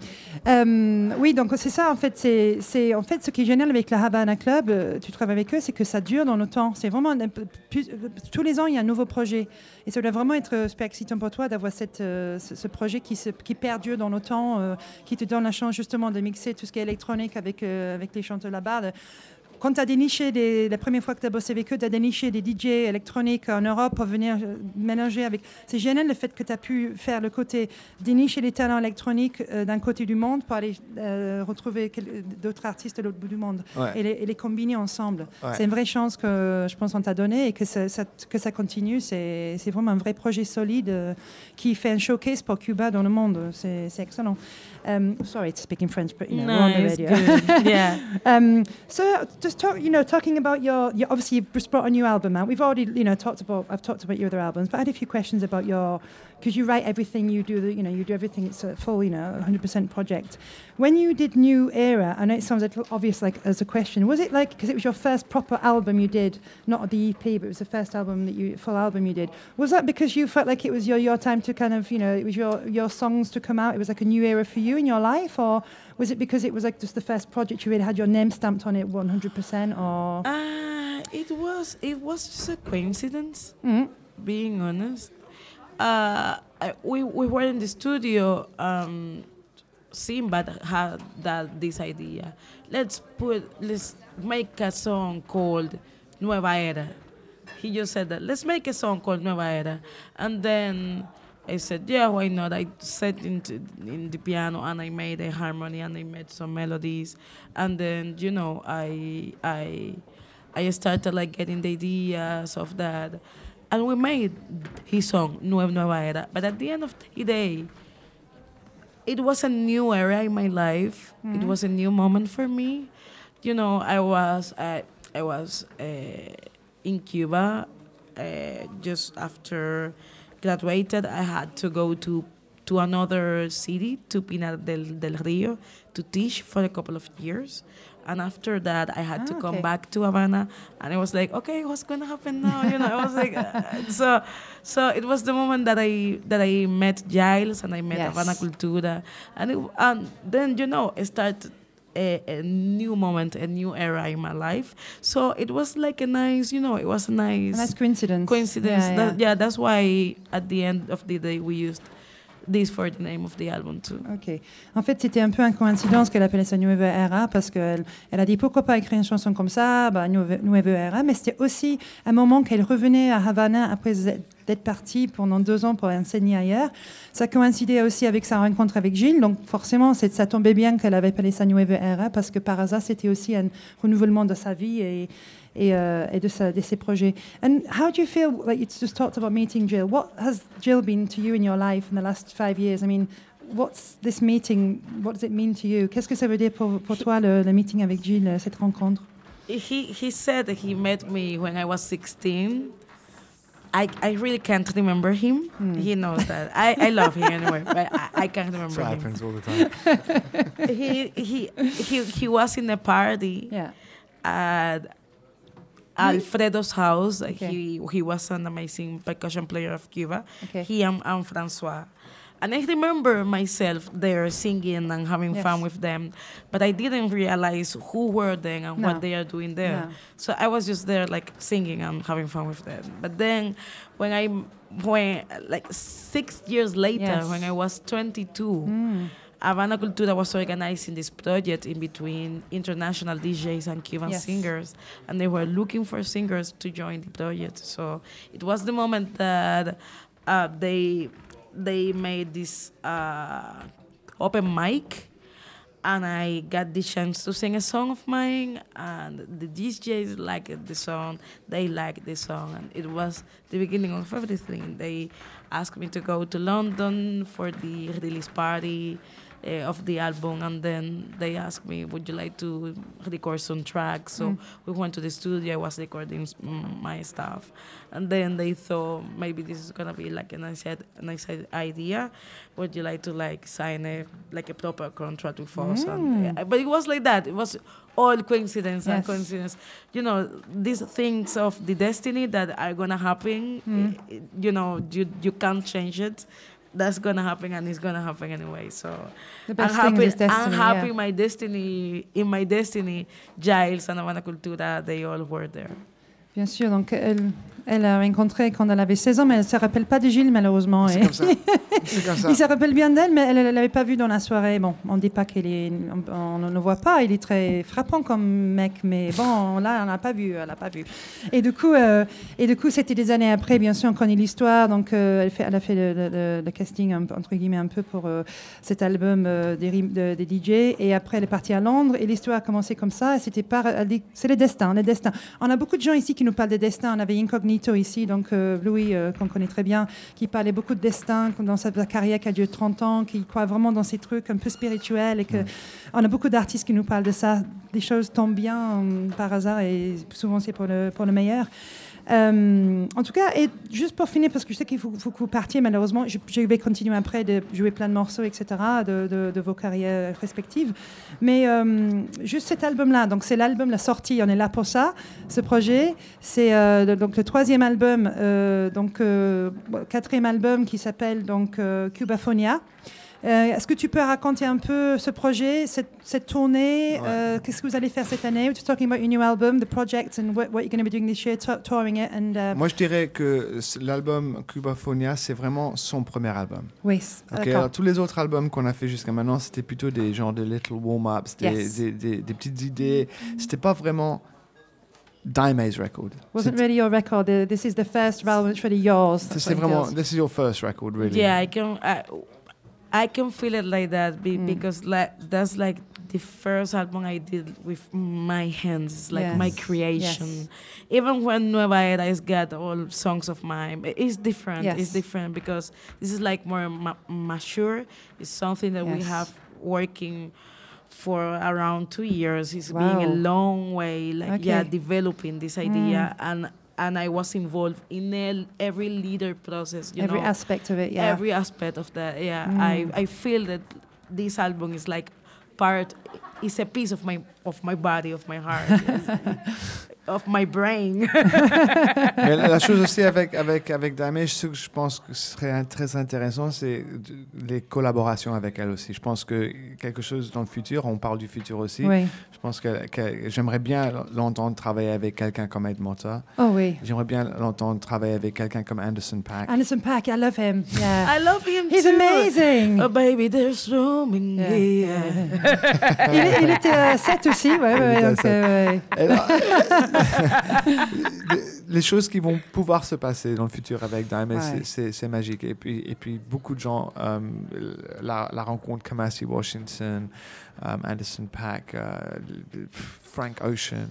euh, oui, donc c'est ça, en fait. C'est, en fait, ce qui est génial avec la Havana Club, euh, tu travailles avec eux, c'est que ça dure dans le temps. C'est vraiment. tous les ans, il y a un nouveau projet. Et ça doit vraiment être super excitant pour toi d'avoir cette, euh, ce, ce projet qui, se, qui perdure dans le temps, qui te donne la chance justement de mixer tout ce qui est électronique avec, avec les chanteurs là-bas. Quand tu as déniché, des, la première fois que tu as bossé avec eux, tu as déniché des DJ électroniques en Europe pour venir euh, mélanger avec. C'est génial le fait que tu as pu faire le côté dénicher les talents électroniques euh, d'un côté du monde pour aller euh, retrouver d'autres artistes de l'autre bout du monde Ouais. et, les, et les combiner ensemble. Ouais. C'est une vraie chance que je pense on t'a donné et que ça, ça- que ça continue. C'est vraiment un vrai projet solide euh, qui fait un showcase pour Cuba dans le monde. C'est excellent. Um, sorry to speak in French, but you know, we're on the radio. Yeah. Um, so just talk, you know, talking about your, your obviously you've just brought a new album out. We've already, you know, talked about. I've talked about your other albums, but I had a few questions about your because you write everything, you do the, you know, you do everything. It's a full, you know, 100% project. When you did New Era, I know it sounds a little obvious, like as a question. Was it like because it was your first proper album you did, not the EP, but it was the first album that you full album you did? Was that because you felt like it was your your time to kind of, you know, it was your your songs to come out? It was like a new era for you in your life, or was it because it was like just the first project you really had your name stamped on it 100%, or? Uh, it was it was just a coincidence. Mhm. Being honest, uh, we we were in the studio. Um, Simbad had that this idea. Let's put let's make a song called Nueva Era. He just said that let's make a song called Nueva Era, and then I said, yeah, why not? I sat into in the piano and I made a harmony and I made some melodies, and then you know I I I started like getting the ideas of that, and we made his song Nueva Nueva Era. But at the end of the day, it was a new era in my life. It was a new moment for me. You know, I was I, I was uh, in Cuba uh, just after graduated. I had to go to to another city, to Pinar del, del Rio, to teach for a couple of years. And after that, I had to Ah, come okay. back to Havana, and I was like, okay, what's gonna happen now? You know, I was like, uh, so, so it was the moment that I that I met Giles and I met Yes. Havana Cultura, and it, and then you know, it started a, a new moment, a new era in my life. So it was like a nice, you know, it was a nice, A nice coincidence. coincidence. Yeah, That- yeah. yeah, that's why at the end of the day we used this for the name of the album too. Ok. En fait, c'était un peu une coïncidence qu'elle appelait ça Nueva Era parce qu'elle elle a dit pourquoi pas écrire une chanson comme ça, bah, Nueva Era, mais c'était aussi un moment qu'elle revenait à Havana après d'être partie pendant deux ans pour enseigner ailleurs. Ça coïncidait aussi avec sa rencontre avec Gilles, donc forcément, ça tombait bien qu'elle avait appelé ça Nueva Era parce que par hasard, c'était aussi un renouvellement de sa vie et, et, euh, et de, sa- de ses projets. And how do you feel, like you just talked about meeting Jill, what has Jill been to you in your life in the last five years? I mean, what's this meeting, what does it mean to you? Qu'est-ce que ça veut dire pour, pour toi, le, le meeting avec Jill, euh, cette rencontre? He he said he met me when I was 16. I, I really can't remember him. Hmm. He knows that. I, I love him anyway, but I, I can't remember Ça him. happens all the time. he, he, he, he was in a party Yeah. at Alfredo's house. Okay. He he was an amazing percussion player of Cuba. Okay. He and, and Francois. And I remember myself there singing and having Yes. fun with them, but I didn't realize who were they and No. what they are doing there. No. So I was just there like singing and having fun with them. But then when I when like six years later, Yes. when I was 22, Mm. Havana Cultura was organizing this project in between international DJs and Cuban Yes. singers, and they were looking for singers to join the project. So it was the moment that uh, they they made this uh, open mic, and I got the chance to sing a song of mine, and the DJs liked the song. They liked the song, and it was the beginning of everything. They asked me to go to London for the release party. Uh, of the album, and then they asked me, "Would you like to record some tracks?" So Mm. we went to the studio. I was recording mm, my stuff, and then they thought maybe this is gonna be like a nice, a nice idea. Would you like to like sign a like a proper contract with us? And, uh, but it was like that. It was all coincidence and coincidence. You know, these things of the destiny that are gonna happen. i- i- You know, you you can't change it. That's gonna happen, and it's gonna happen anyway. So I'm happy. destiny, I'm happy. yeah. My destiny, in my destiny, Giles and Havana Cultura, they all were there. Bien sûr, donc elle, elle a rencontré quand elle avait 16 ans, mais elle ne se rappelle pas de Gilles, malheureusement. C'est comme ça. C'est comme ça. Il se rappelle bien d'elle, mais elle ne l'avait pas vu dans la soirée. Bon, on ne dit pas qu'il est. On, ne le voit pas, il est très frappant comme mec, mais bon, là, on n'a pas vu. Elle n'a pas vu. Et du coup, euh, et du coup c'était des années après, bien sûr, on connaît l'histoire. Donc, euh, elle, fait, elle a fait le, le- le- le casting, entre guillemets, un peu pour euh, cet album des, de- des DJ. Et après, elle est partie à Londres et l'histoire a commencé comme ça. C'était dit- C'est le destin, le destin. On a beaucoup de gens ici qui nous parlent de destin. On avait Incognito ici, donc euh, Louis, euh, qu'on connaît très bien, qui parlait beaucoup de destin dans sa, sa carrière qui a duré 30 ans, qui croit vraiment dans ces trucs un peu spirituels. Et que on a beaucoup d'artistes qui nous parlent de ça. Des choses tombent bien euh, par hasard et souvent c'est pour le, pour le meilleur. Euh, en tout cas, et juste pour finir, parce que je sais qu'il faut, que vous partiez malheureusement, je, je vais continuer après de jouer plein de morceaux, etc., de, vos carrières respectives. Mais euh, juste cet album-là, donc c'est l'album, la sortie, on est là pour ça, ce projet. C'est euh, le- donc le troisième album, donc quatrième album qui s'appelle donc Cubaphonia. Euh, Est-ce que tu peux raconter un peu ce projet, cette, cette tournée euh, Qu'est-ce que vous allez faire cette année? We're just talking about your new album, the project, and what, what you're going to be doing this year, tou- touring it. And, uh, Moi, je dirais que l'album Cubaphonia, c'est vraiment son premier album. oui, c- Ok, d'accord. alors, tous les autres albums qu'on a fait jusqu'à maintenant, c'était plutôt des genres de little warm-ups, des, Yes. des, des- des petites idées. C'était pas vraiment Dime's record. Wasn't really your record. This is the first album. It's really yours. C'est That's vraiment, this is your first record, really. Yeah, I can. I, I can feel it like that be, Mm. because like that's like the first album I did with my hands. It's like my creation. yes. Even when Nueva Era has got all songs of mine, it's different. Yes. It's different because this is like more ma- mature. It's something that we have working for around two years. It's being a long way, like yeah, Okay. developing this idea and. And I was involved in el- every leader process. You Every know, aspect of it, yeah. every aspect of that. Yeah, Mm. I, I feel that this album is like part, is a piece of my of my body, of my heart, of my brain. Mais la la chose aussi avec, avec, avec Damage, ce que je pense que ce serait très intéressant, c'est les collaborations avec elle aussi. Je pense que quelque chose dans le futur, on parle du futur aussi. Oui. Je pense que, que j'aimerais bien l'entendre travailler avec quelqu'un comme Ed Mota. Oh oui. J'aimerais bien l'entendre travailler avec quelqu'un comme Anderson Paak. Anderson Paak, I love him. Yeah. I love him He's too. amazing. Oh baby, there's room in Yeah, il, était à 7 aussi, ouais, ouais, Il ouais, était à donc, sept. euh, ouais. Les- choses qui vont pouvoir se passer dans le futur avec Ouais. c'est- magique. Et puis, et puis beaucoup de gens, euh, la, la rencontre Kamasi Washington, euh, Anderson Paak, euh, Frank Ocean,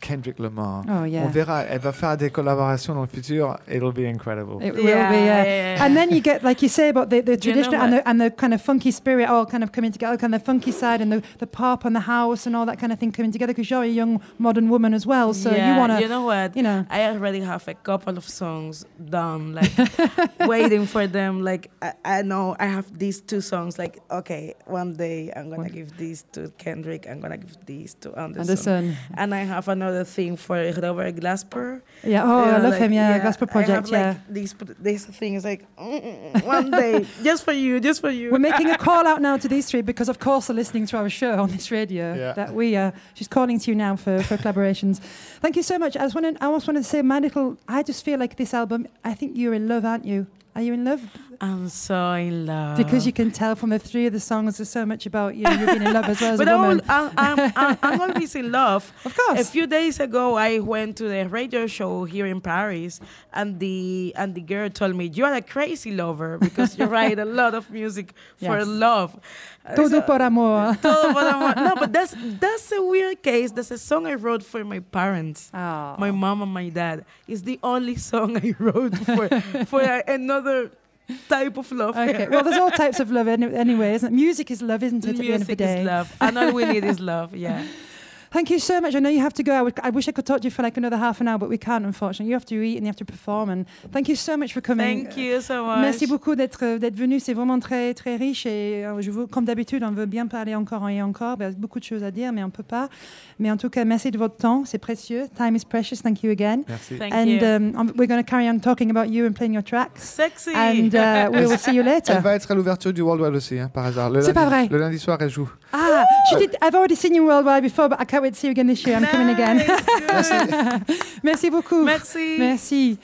Kendrick Lamar. Oh, yeah. On verra, elle va faire des collaborations dans le futur. It'll be incredible. It will be, uh, yeah, yeah. and then you get, like you say, about the, the Do you know traditional and the, and the kind of funky spirit all kind of coming together, kind of the funky side and the, the pop and the house and all that kind of thing coming together because you're a young modern woman as well. So yeah, you want to, you know what? you know. I already have a couple of songs done, like waiting for them. Like I, I know I have these two songs. Like okay, one day I'm gonna give these to Kendrick. I'm gonna give these to Anderson. Anderson. And I have another thing for Robert Glasper. Yeah, oh, I love like, him. Yeah, Gospel I have, Project. yeah. like, these these things like mm, one day just for you, just for you. We're making a call out now to these three because, of course, they're listening to our show on this radio. Yeah. That we, uh, she's calling to you now for, for collaborations. Thank you so much. I just wanted, I almost wanted to say, my little, I just feel like this album. I think you're in love, aren't you? Are you in love? I'm so in love Because you can tell from the three of the songs, there's so much about you. You've been in love as well as But a I'm, woman. I'm, I'm, I'm, I'm always in love. Of course. A few days ago, I went to the radio show here in Paris, and the and the girl told me you are a crazy lover because you write a lot of music for Yes. love. Uh, Todo so- por amor. Todo por amor. No, but that's that's a weird case. That's a song I wrote for my parents, Oh. my mom and my dad. It's the only song I wrote for for another type of love. Okay. Well, there's all types of love anyway, isn't it? Music is love, isn't it? At the end of the Music is day. love, and all we need is love. Yeah. Thank you so much. I know you have to go. I, would, I wish I could talk to you for like another half an hour, but we can't, unfortunately. You have to eat and you have to perform. And thank you so much for coming. Thank you so much. Merci beaucoup d'être euh, d'être venu. C'est vraiment très très riche et euh, je vous, comme d'habitude, on veut bien parler encore et encore. Il y a beaucoup de choses à dire, mais on peut pas. Mais en tout cas, merci de votre temps. C'est précieux. Time is precious. Thank you again. Merci. Thank and you. um, we're going to carry on talking about you and playing your tracks. Sexy. And uh, we will see you later. Elle va être à l'ouverture du World Wide aussi, hein, par hasard. C'est pas vrai. Le lundi soir, elle joue. Ah, she did. I've already seen you worldwide before, but I can't wait to see you again this year. I'm coming again. Merci beaucoup. Merci. Merci.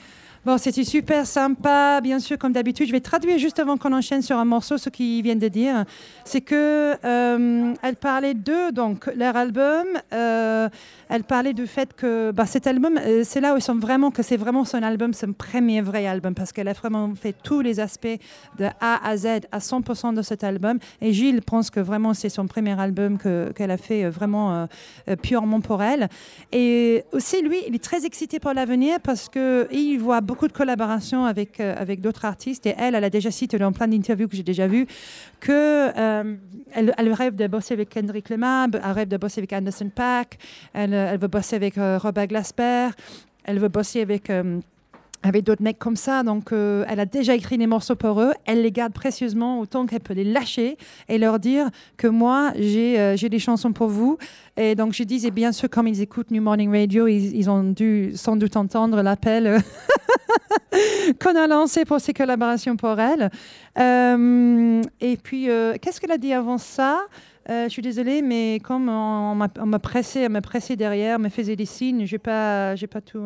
Bon, c'était super sympa, bien sûr, comme d'habitude. Je vais traduire juste avant qu'on enchaîne sur un morceau ce qu'ils viennent de dire. C'est que euh, elle parlait d'eux, donc leur album. euh, elle parlait du fait que bah, cet album, euh, c'est là où ils sont vraiment que c'est vraiment son album, son premier vrai album, parce qu'elle a vraiment fait tous les aspects de A à Z à 100% de cet album. Et Gilles pense que vraiment c'est son premier album que- qu'elle a fait vraiment purement pour elle. Et aussi, lui, il est très excité pour l'avenir parce qu'il voit beaucoup de collaborations avec, euh, avec d'autres artistes. Et elle, elle a déjà cité dans plein d'interviews que j'ai déjà vues que euh, elle, rêve de bosser avec Kendrick Lamar, elle rêve de bosser avec Anderson Paak, elle, veut bosser avec euh, Robert Glasper, elle veut bosser avec... avec d'autres mecs comme ça. Donc, elle a déjà écrit des morceaux pour eux. Elle les garde précieusement autant qu'elle peut les lâcher et leur dire que moi, j'ai euh, des chansons pour vous. Et donc, je disais, bien sûr, comme ils écoutent New Morning Radio, ils, ont dû sans doute entendre l'appel qu'on a lancé pour ces collaborations pour elle. Euh, et puis, euh, qu'est-ce qu'elle a dit avant ça? Euh, je suis désolée, mais comme on m'a pressé, m'a pressé derrière, me faisait des signes, j'ai pas, j'ai pas tout,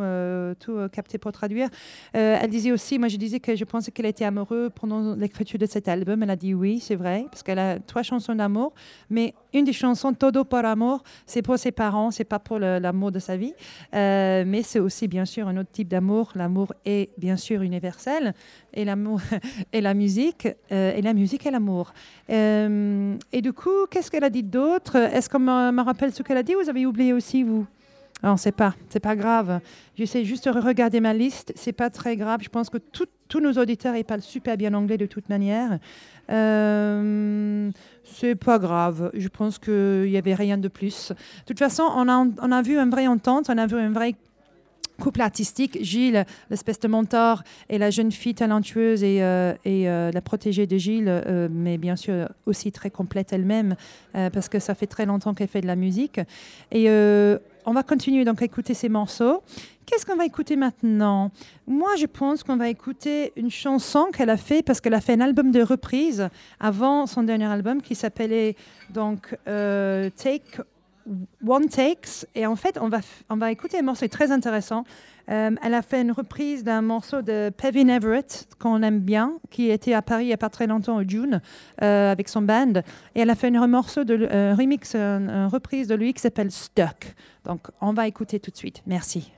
tout capté pour traduire. Elle disait aussi, moi je disais que je pensais qu'elle était amoureuse pendant l'écriture de cet album. Elle a dit oui, c'est vrai, parce qu'elle a trois chansons d'amour, mais une des chansons Todo por amor, c'est pour ses parents, c'est pas pour l'amour de sa vie, Euh, mais c'est aussi bien sûr un autre type d'amour. L'amour est bien sûr universel et l'amour et la musique euh, et la musique et l'amour. Euh, et du coup, qu'est-ce qu'elle a dit d'autre? Est-ce qu'on me, rappelle ce qu'elle a dit ou vous avez oublié aussi vous? Non, c'est pas, c'est pas grave. J'essaie juste de regarder ma liste. C'est pas très grave. Je pense que tous nos auditeurs parlent super bien anglais de toute manière. Euh, c'est pas grave. Je pense qu'il y avait rien de plus. De toute façon, on a, on a vu une vraie entente. On a vu un vrai couple artistique, Gilles, l'espèce de mentor, et la jeune fille talentueuse et, euh, et euh, la protégée de Gilles, mais bien sûr aussi très complète elle-même, parce que ça fait très longtemps qu'elle fait de la musique. Et on va continuer donc à écouter ces morceaux. Qu'est-ce qu'on va écouter maintenant? Moi, je pense qu'on va écouter une chanson qu'elle a fait parce qu'elle a fait un album de reprise avant son dernier album qui s'appelait donc euh, Take One Takes. Et en fait, on va, on va écouter un morceau très intéressant. Euh, elle a fait une reprise d'un morceau de Pevin Everett qu'on aime bien, qui était à Paris il n'y a pas très longtemps au June euh, avec son band. Et elle a fait un morceau de euh, remix, une, reprise de lui qui s'appelle Stuck. Donc, on va écouter tout de suite. Merci.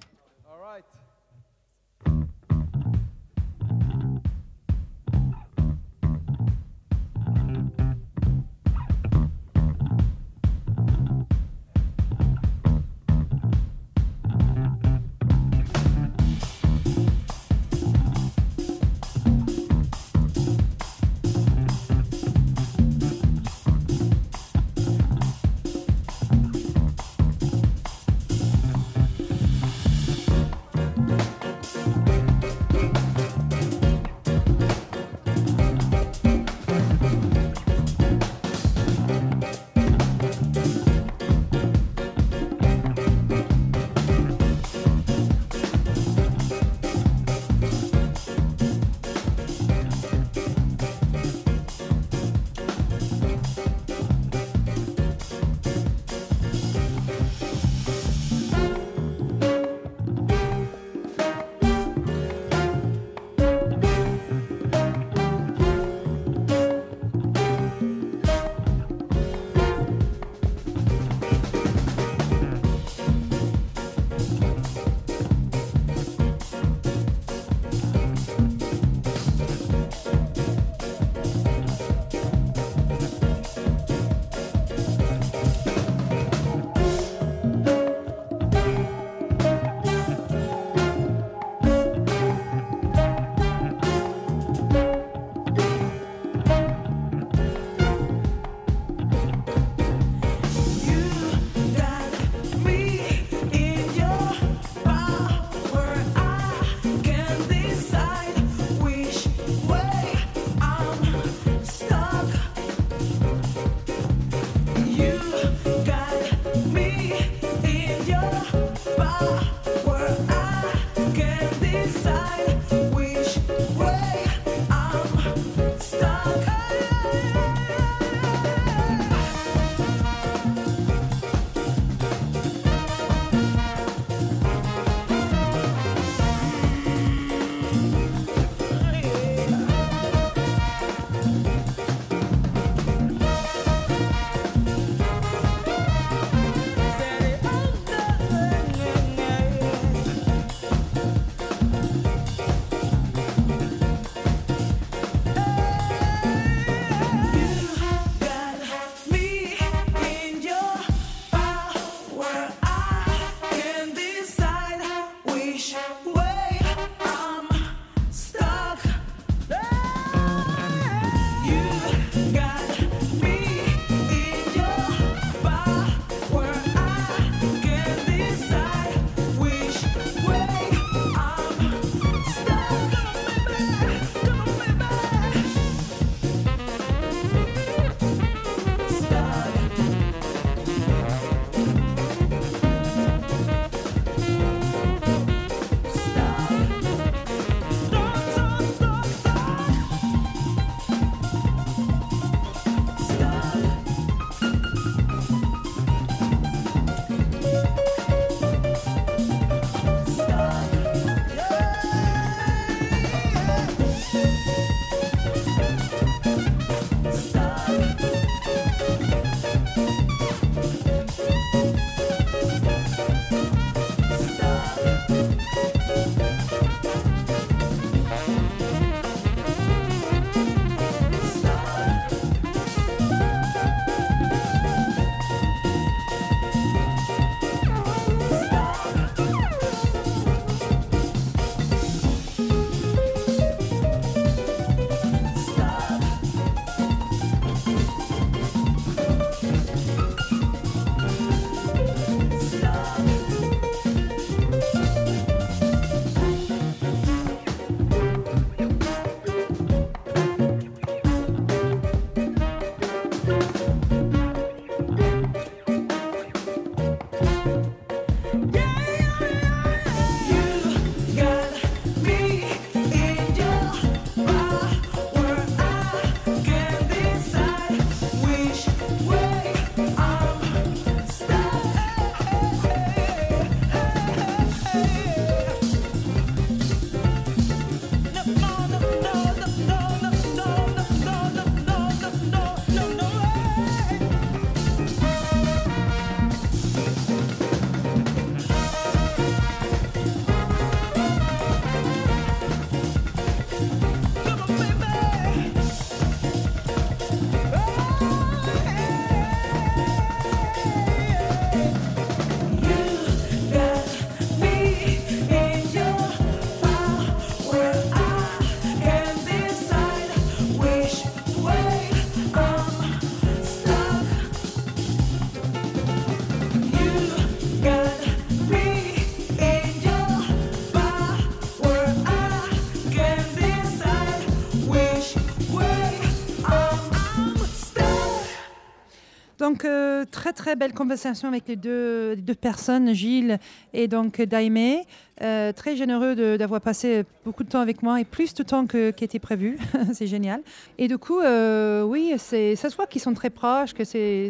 Donc, euh, très très belle conversation avec les deux, deux personnes, Gilles et donc Daimé. Euh, très généreux d'avoir passé beaucoup de temps avec moi et plus de temps que- qu'était prévu. c'est génial. Et du coup, euh, oui, ça se voit qu'ils sont très proches, que c'est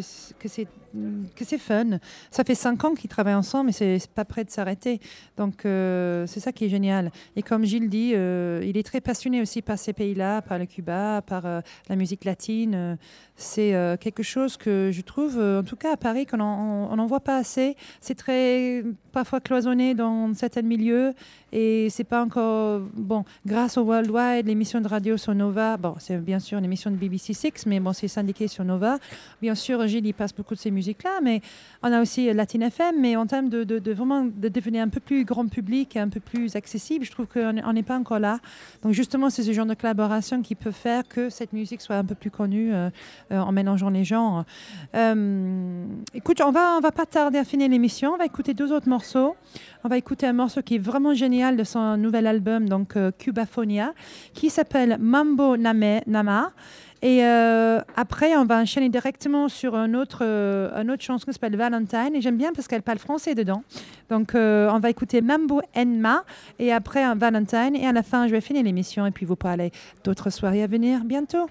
que c'est que c'est fun. Ça fait cinq ans qu'ils travaillent ensemble et c'est pas prêt de s'arrêter. Donc euh, c'est ça qui est génial. Et comme Gilles dit, euh, il est très passionné aussi par ces pays-là, par le Cuba, par euh, la musique latine. C'est quelque chose que je trouve, en tout cas à Paris, qu'on n'en voit pas assez. C'est très parfois cloisonné dans certains milieux et c'est pas encore bon. Grâce au Worldwide, l'émission de radio sur Nova, bon, c'est bien sûr une émission de BBC Six, mais bon, c'est syndiqué sur Nova. Bien sûr, Gilles, il passe beaucoup de ces musiques-là, mais on a aussi euh, Latin FM, mais en termes de, vraiment de devenir un peu plus grand public, un peu plus accessible, je trouve qu'on on n'est pas encore là. Donc justement, c'est ce genre de collaboration qui peut faire que cette musique soit un peu plus connue euh, euh, en mélangeant les genres. Écoute, on va, on va pas tarder à finir l'émission. On va écouter deux autres morceaux. On va écouter un morceau qui est vraiment génial de son nouvel album, donc euh, Cubafonia, qui s'appelle Mambo Name, Nama. Et euh, après, on va enchaîner directement sur un autre, euh, un autre chanson qui s'appelle Valentine. Et j'aime bien parce qu'elle parle français dedans. Donc, euh, on va écouter Mambo Enma et après Valentine. Et à la fin, je vais finir l'émission et puis vous parler d'autres soirées à venir bientôt.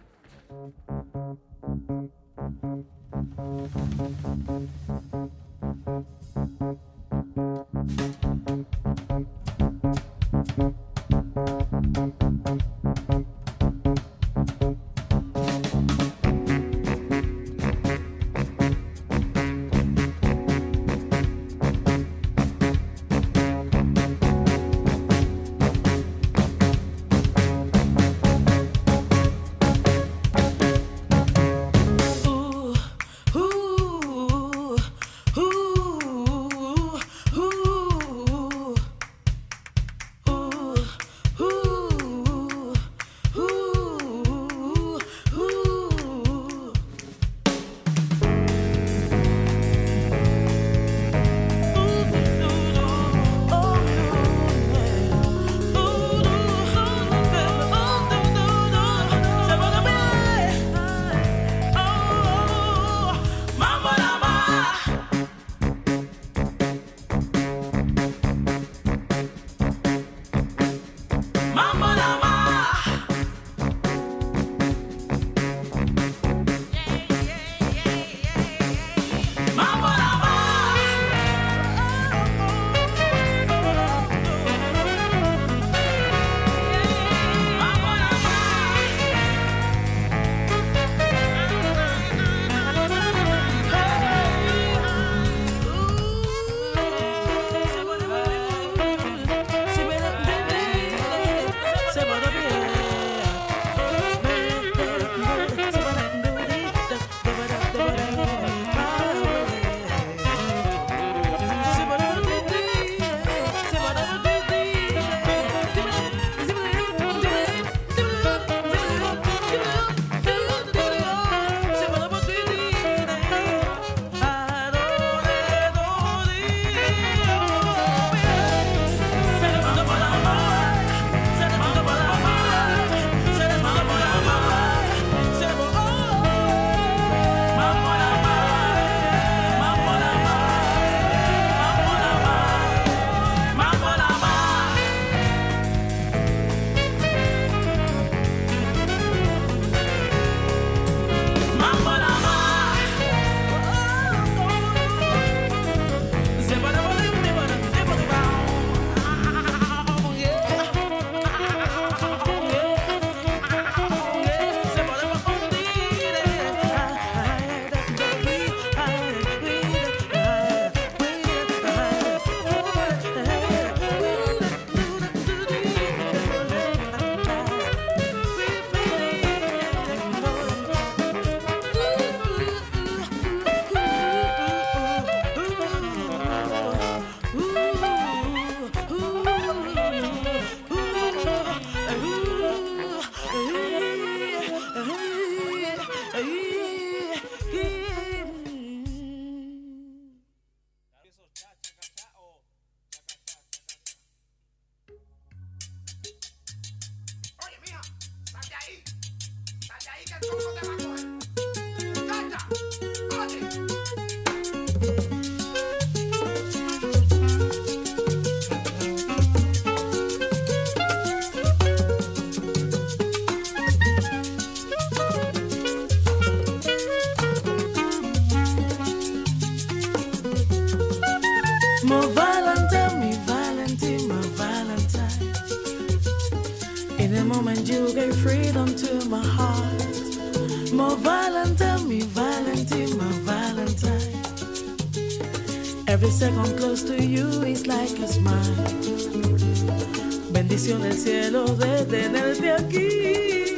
Cielo de tenerte aquí.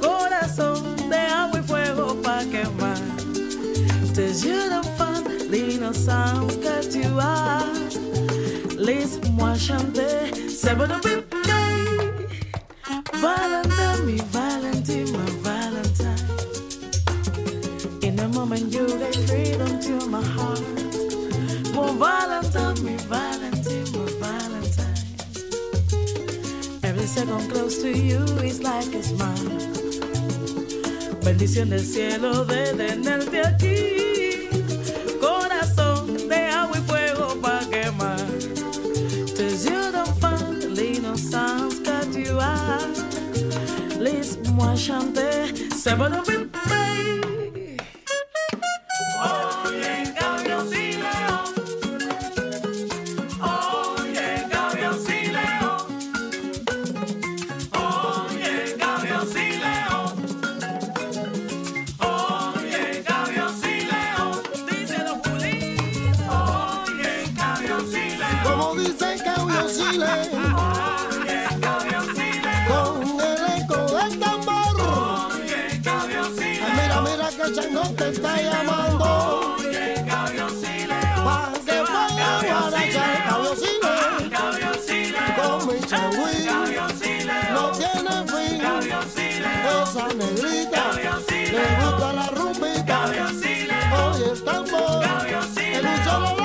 Corazón de agua y fuego pa' quemar. Tes yeux d'enfant, l'innocence que tu as. Laisse-moi chanter, c'est bon de piper. Second close to you is like a smile. Bendición del cielo de tenerte aquí. Corazón de agua y fuego para quemar. Cause you don't find no sounds that you are. Laisse-moi chanter. C'est bon, Esa negrita. Le gusta la rumbita. Oye el tambor. El un solo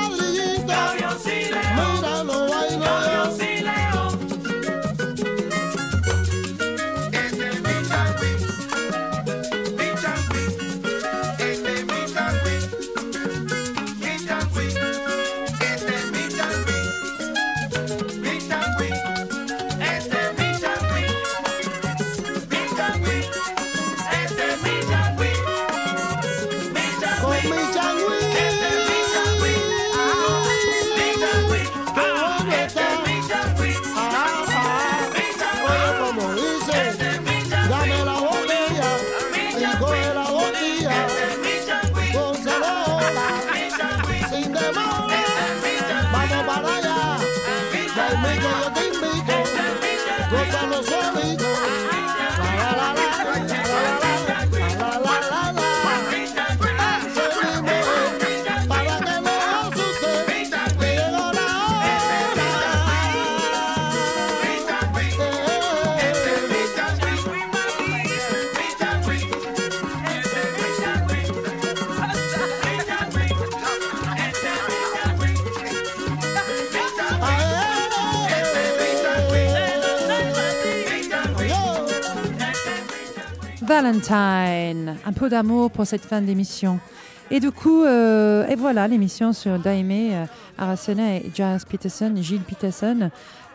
Valentine, un peu d'amour pour cette fin d'émission. Et du coup, euh, et voilà l'émission sur Daime euh, Arasena et Giles Peterson, Gilles Peterson,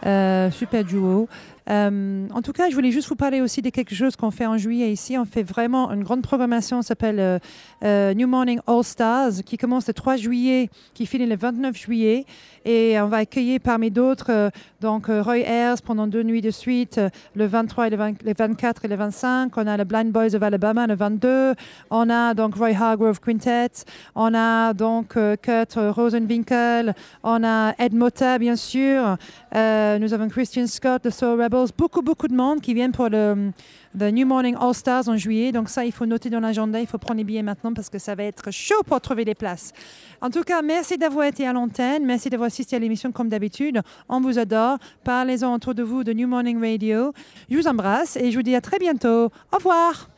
euh, super duo. Euh, en tout cas, je voulais juste vous parler aussi de quelque chose qu'on fait en juillet ici. On fait vraiment une grande programmation, s'appelle euh, euh, New Morning All Stars, qui commence le 3 juillet, qui finit le 29 juillet. Et on va accueillir parmi d'autres donc Roy Ayers pendant deux nuits de suite, le 23 et le, 20 le 24 et le 25. On a le Blind Boys of Alabama le 22. On a donc Roy Hargrove Quintet. On a donc Kurt Rosenwinkel. On a Ed Motta, bien sûr. Nous avons Christian Scott, The Soul Beaucoup, beaucoup de monde qui viennent pour le The New Morning All Stars en juillet. Donc ça, il faut noter dans l'agenda. Il faut prendre les billets maintenant parce que ça va être chaud pour trouver des places. En tout cas, merci d'avoir été à l'antenne. Merci d'avoir assisté à l'émission comme d'habitude. On vous adore. Parlez-en autour de vous de New Morning Radio. Je vous embrasse et je vous dis à très bientôt. Au revoir.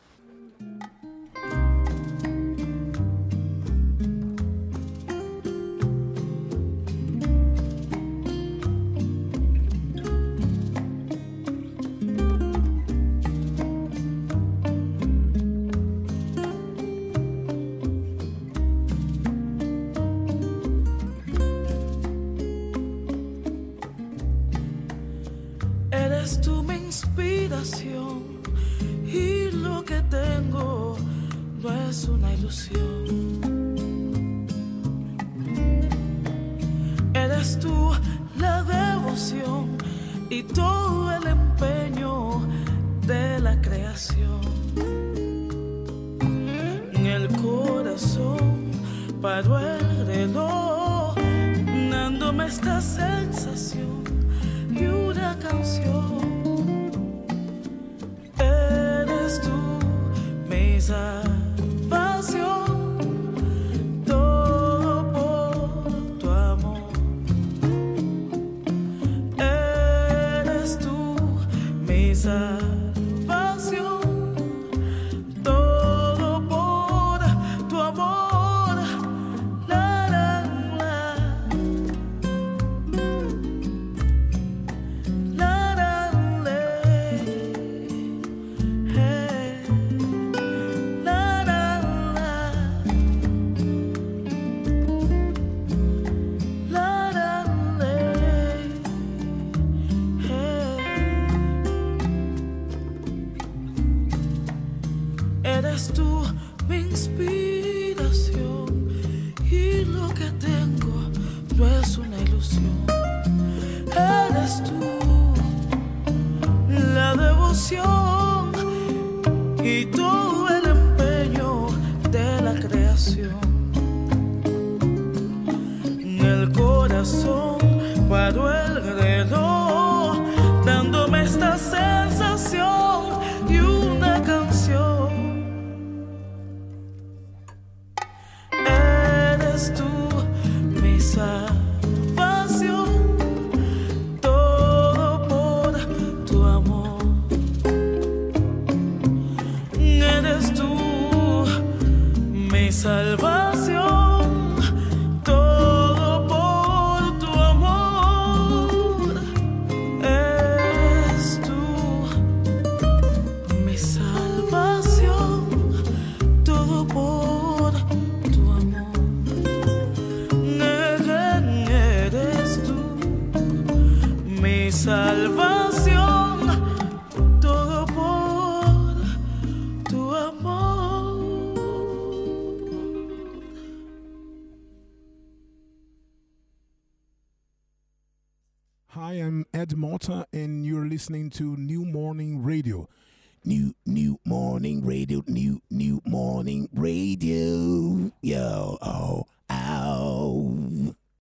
Eres tú mi inspiración y lo que tengo no es una ilusión. Eres tú la devoción y todo el empeño de la creación. En el corazón paró el reloj, dándome esta sensación y una canción. Listening to New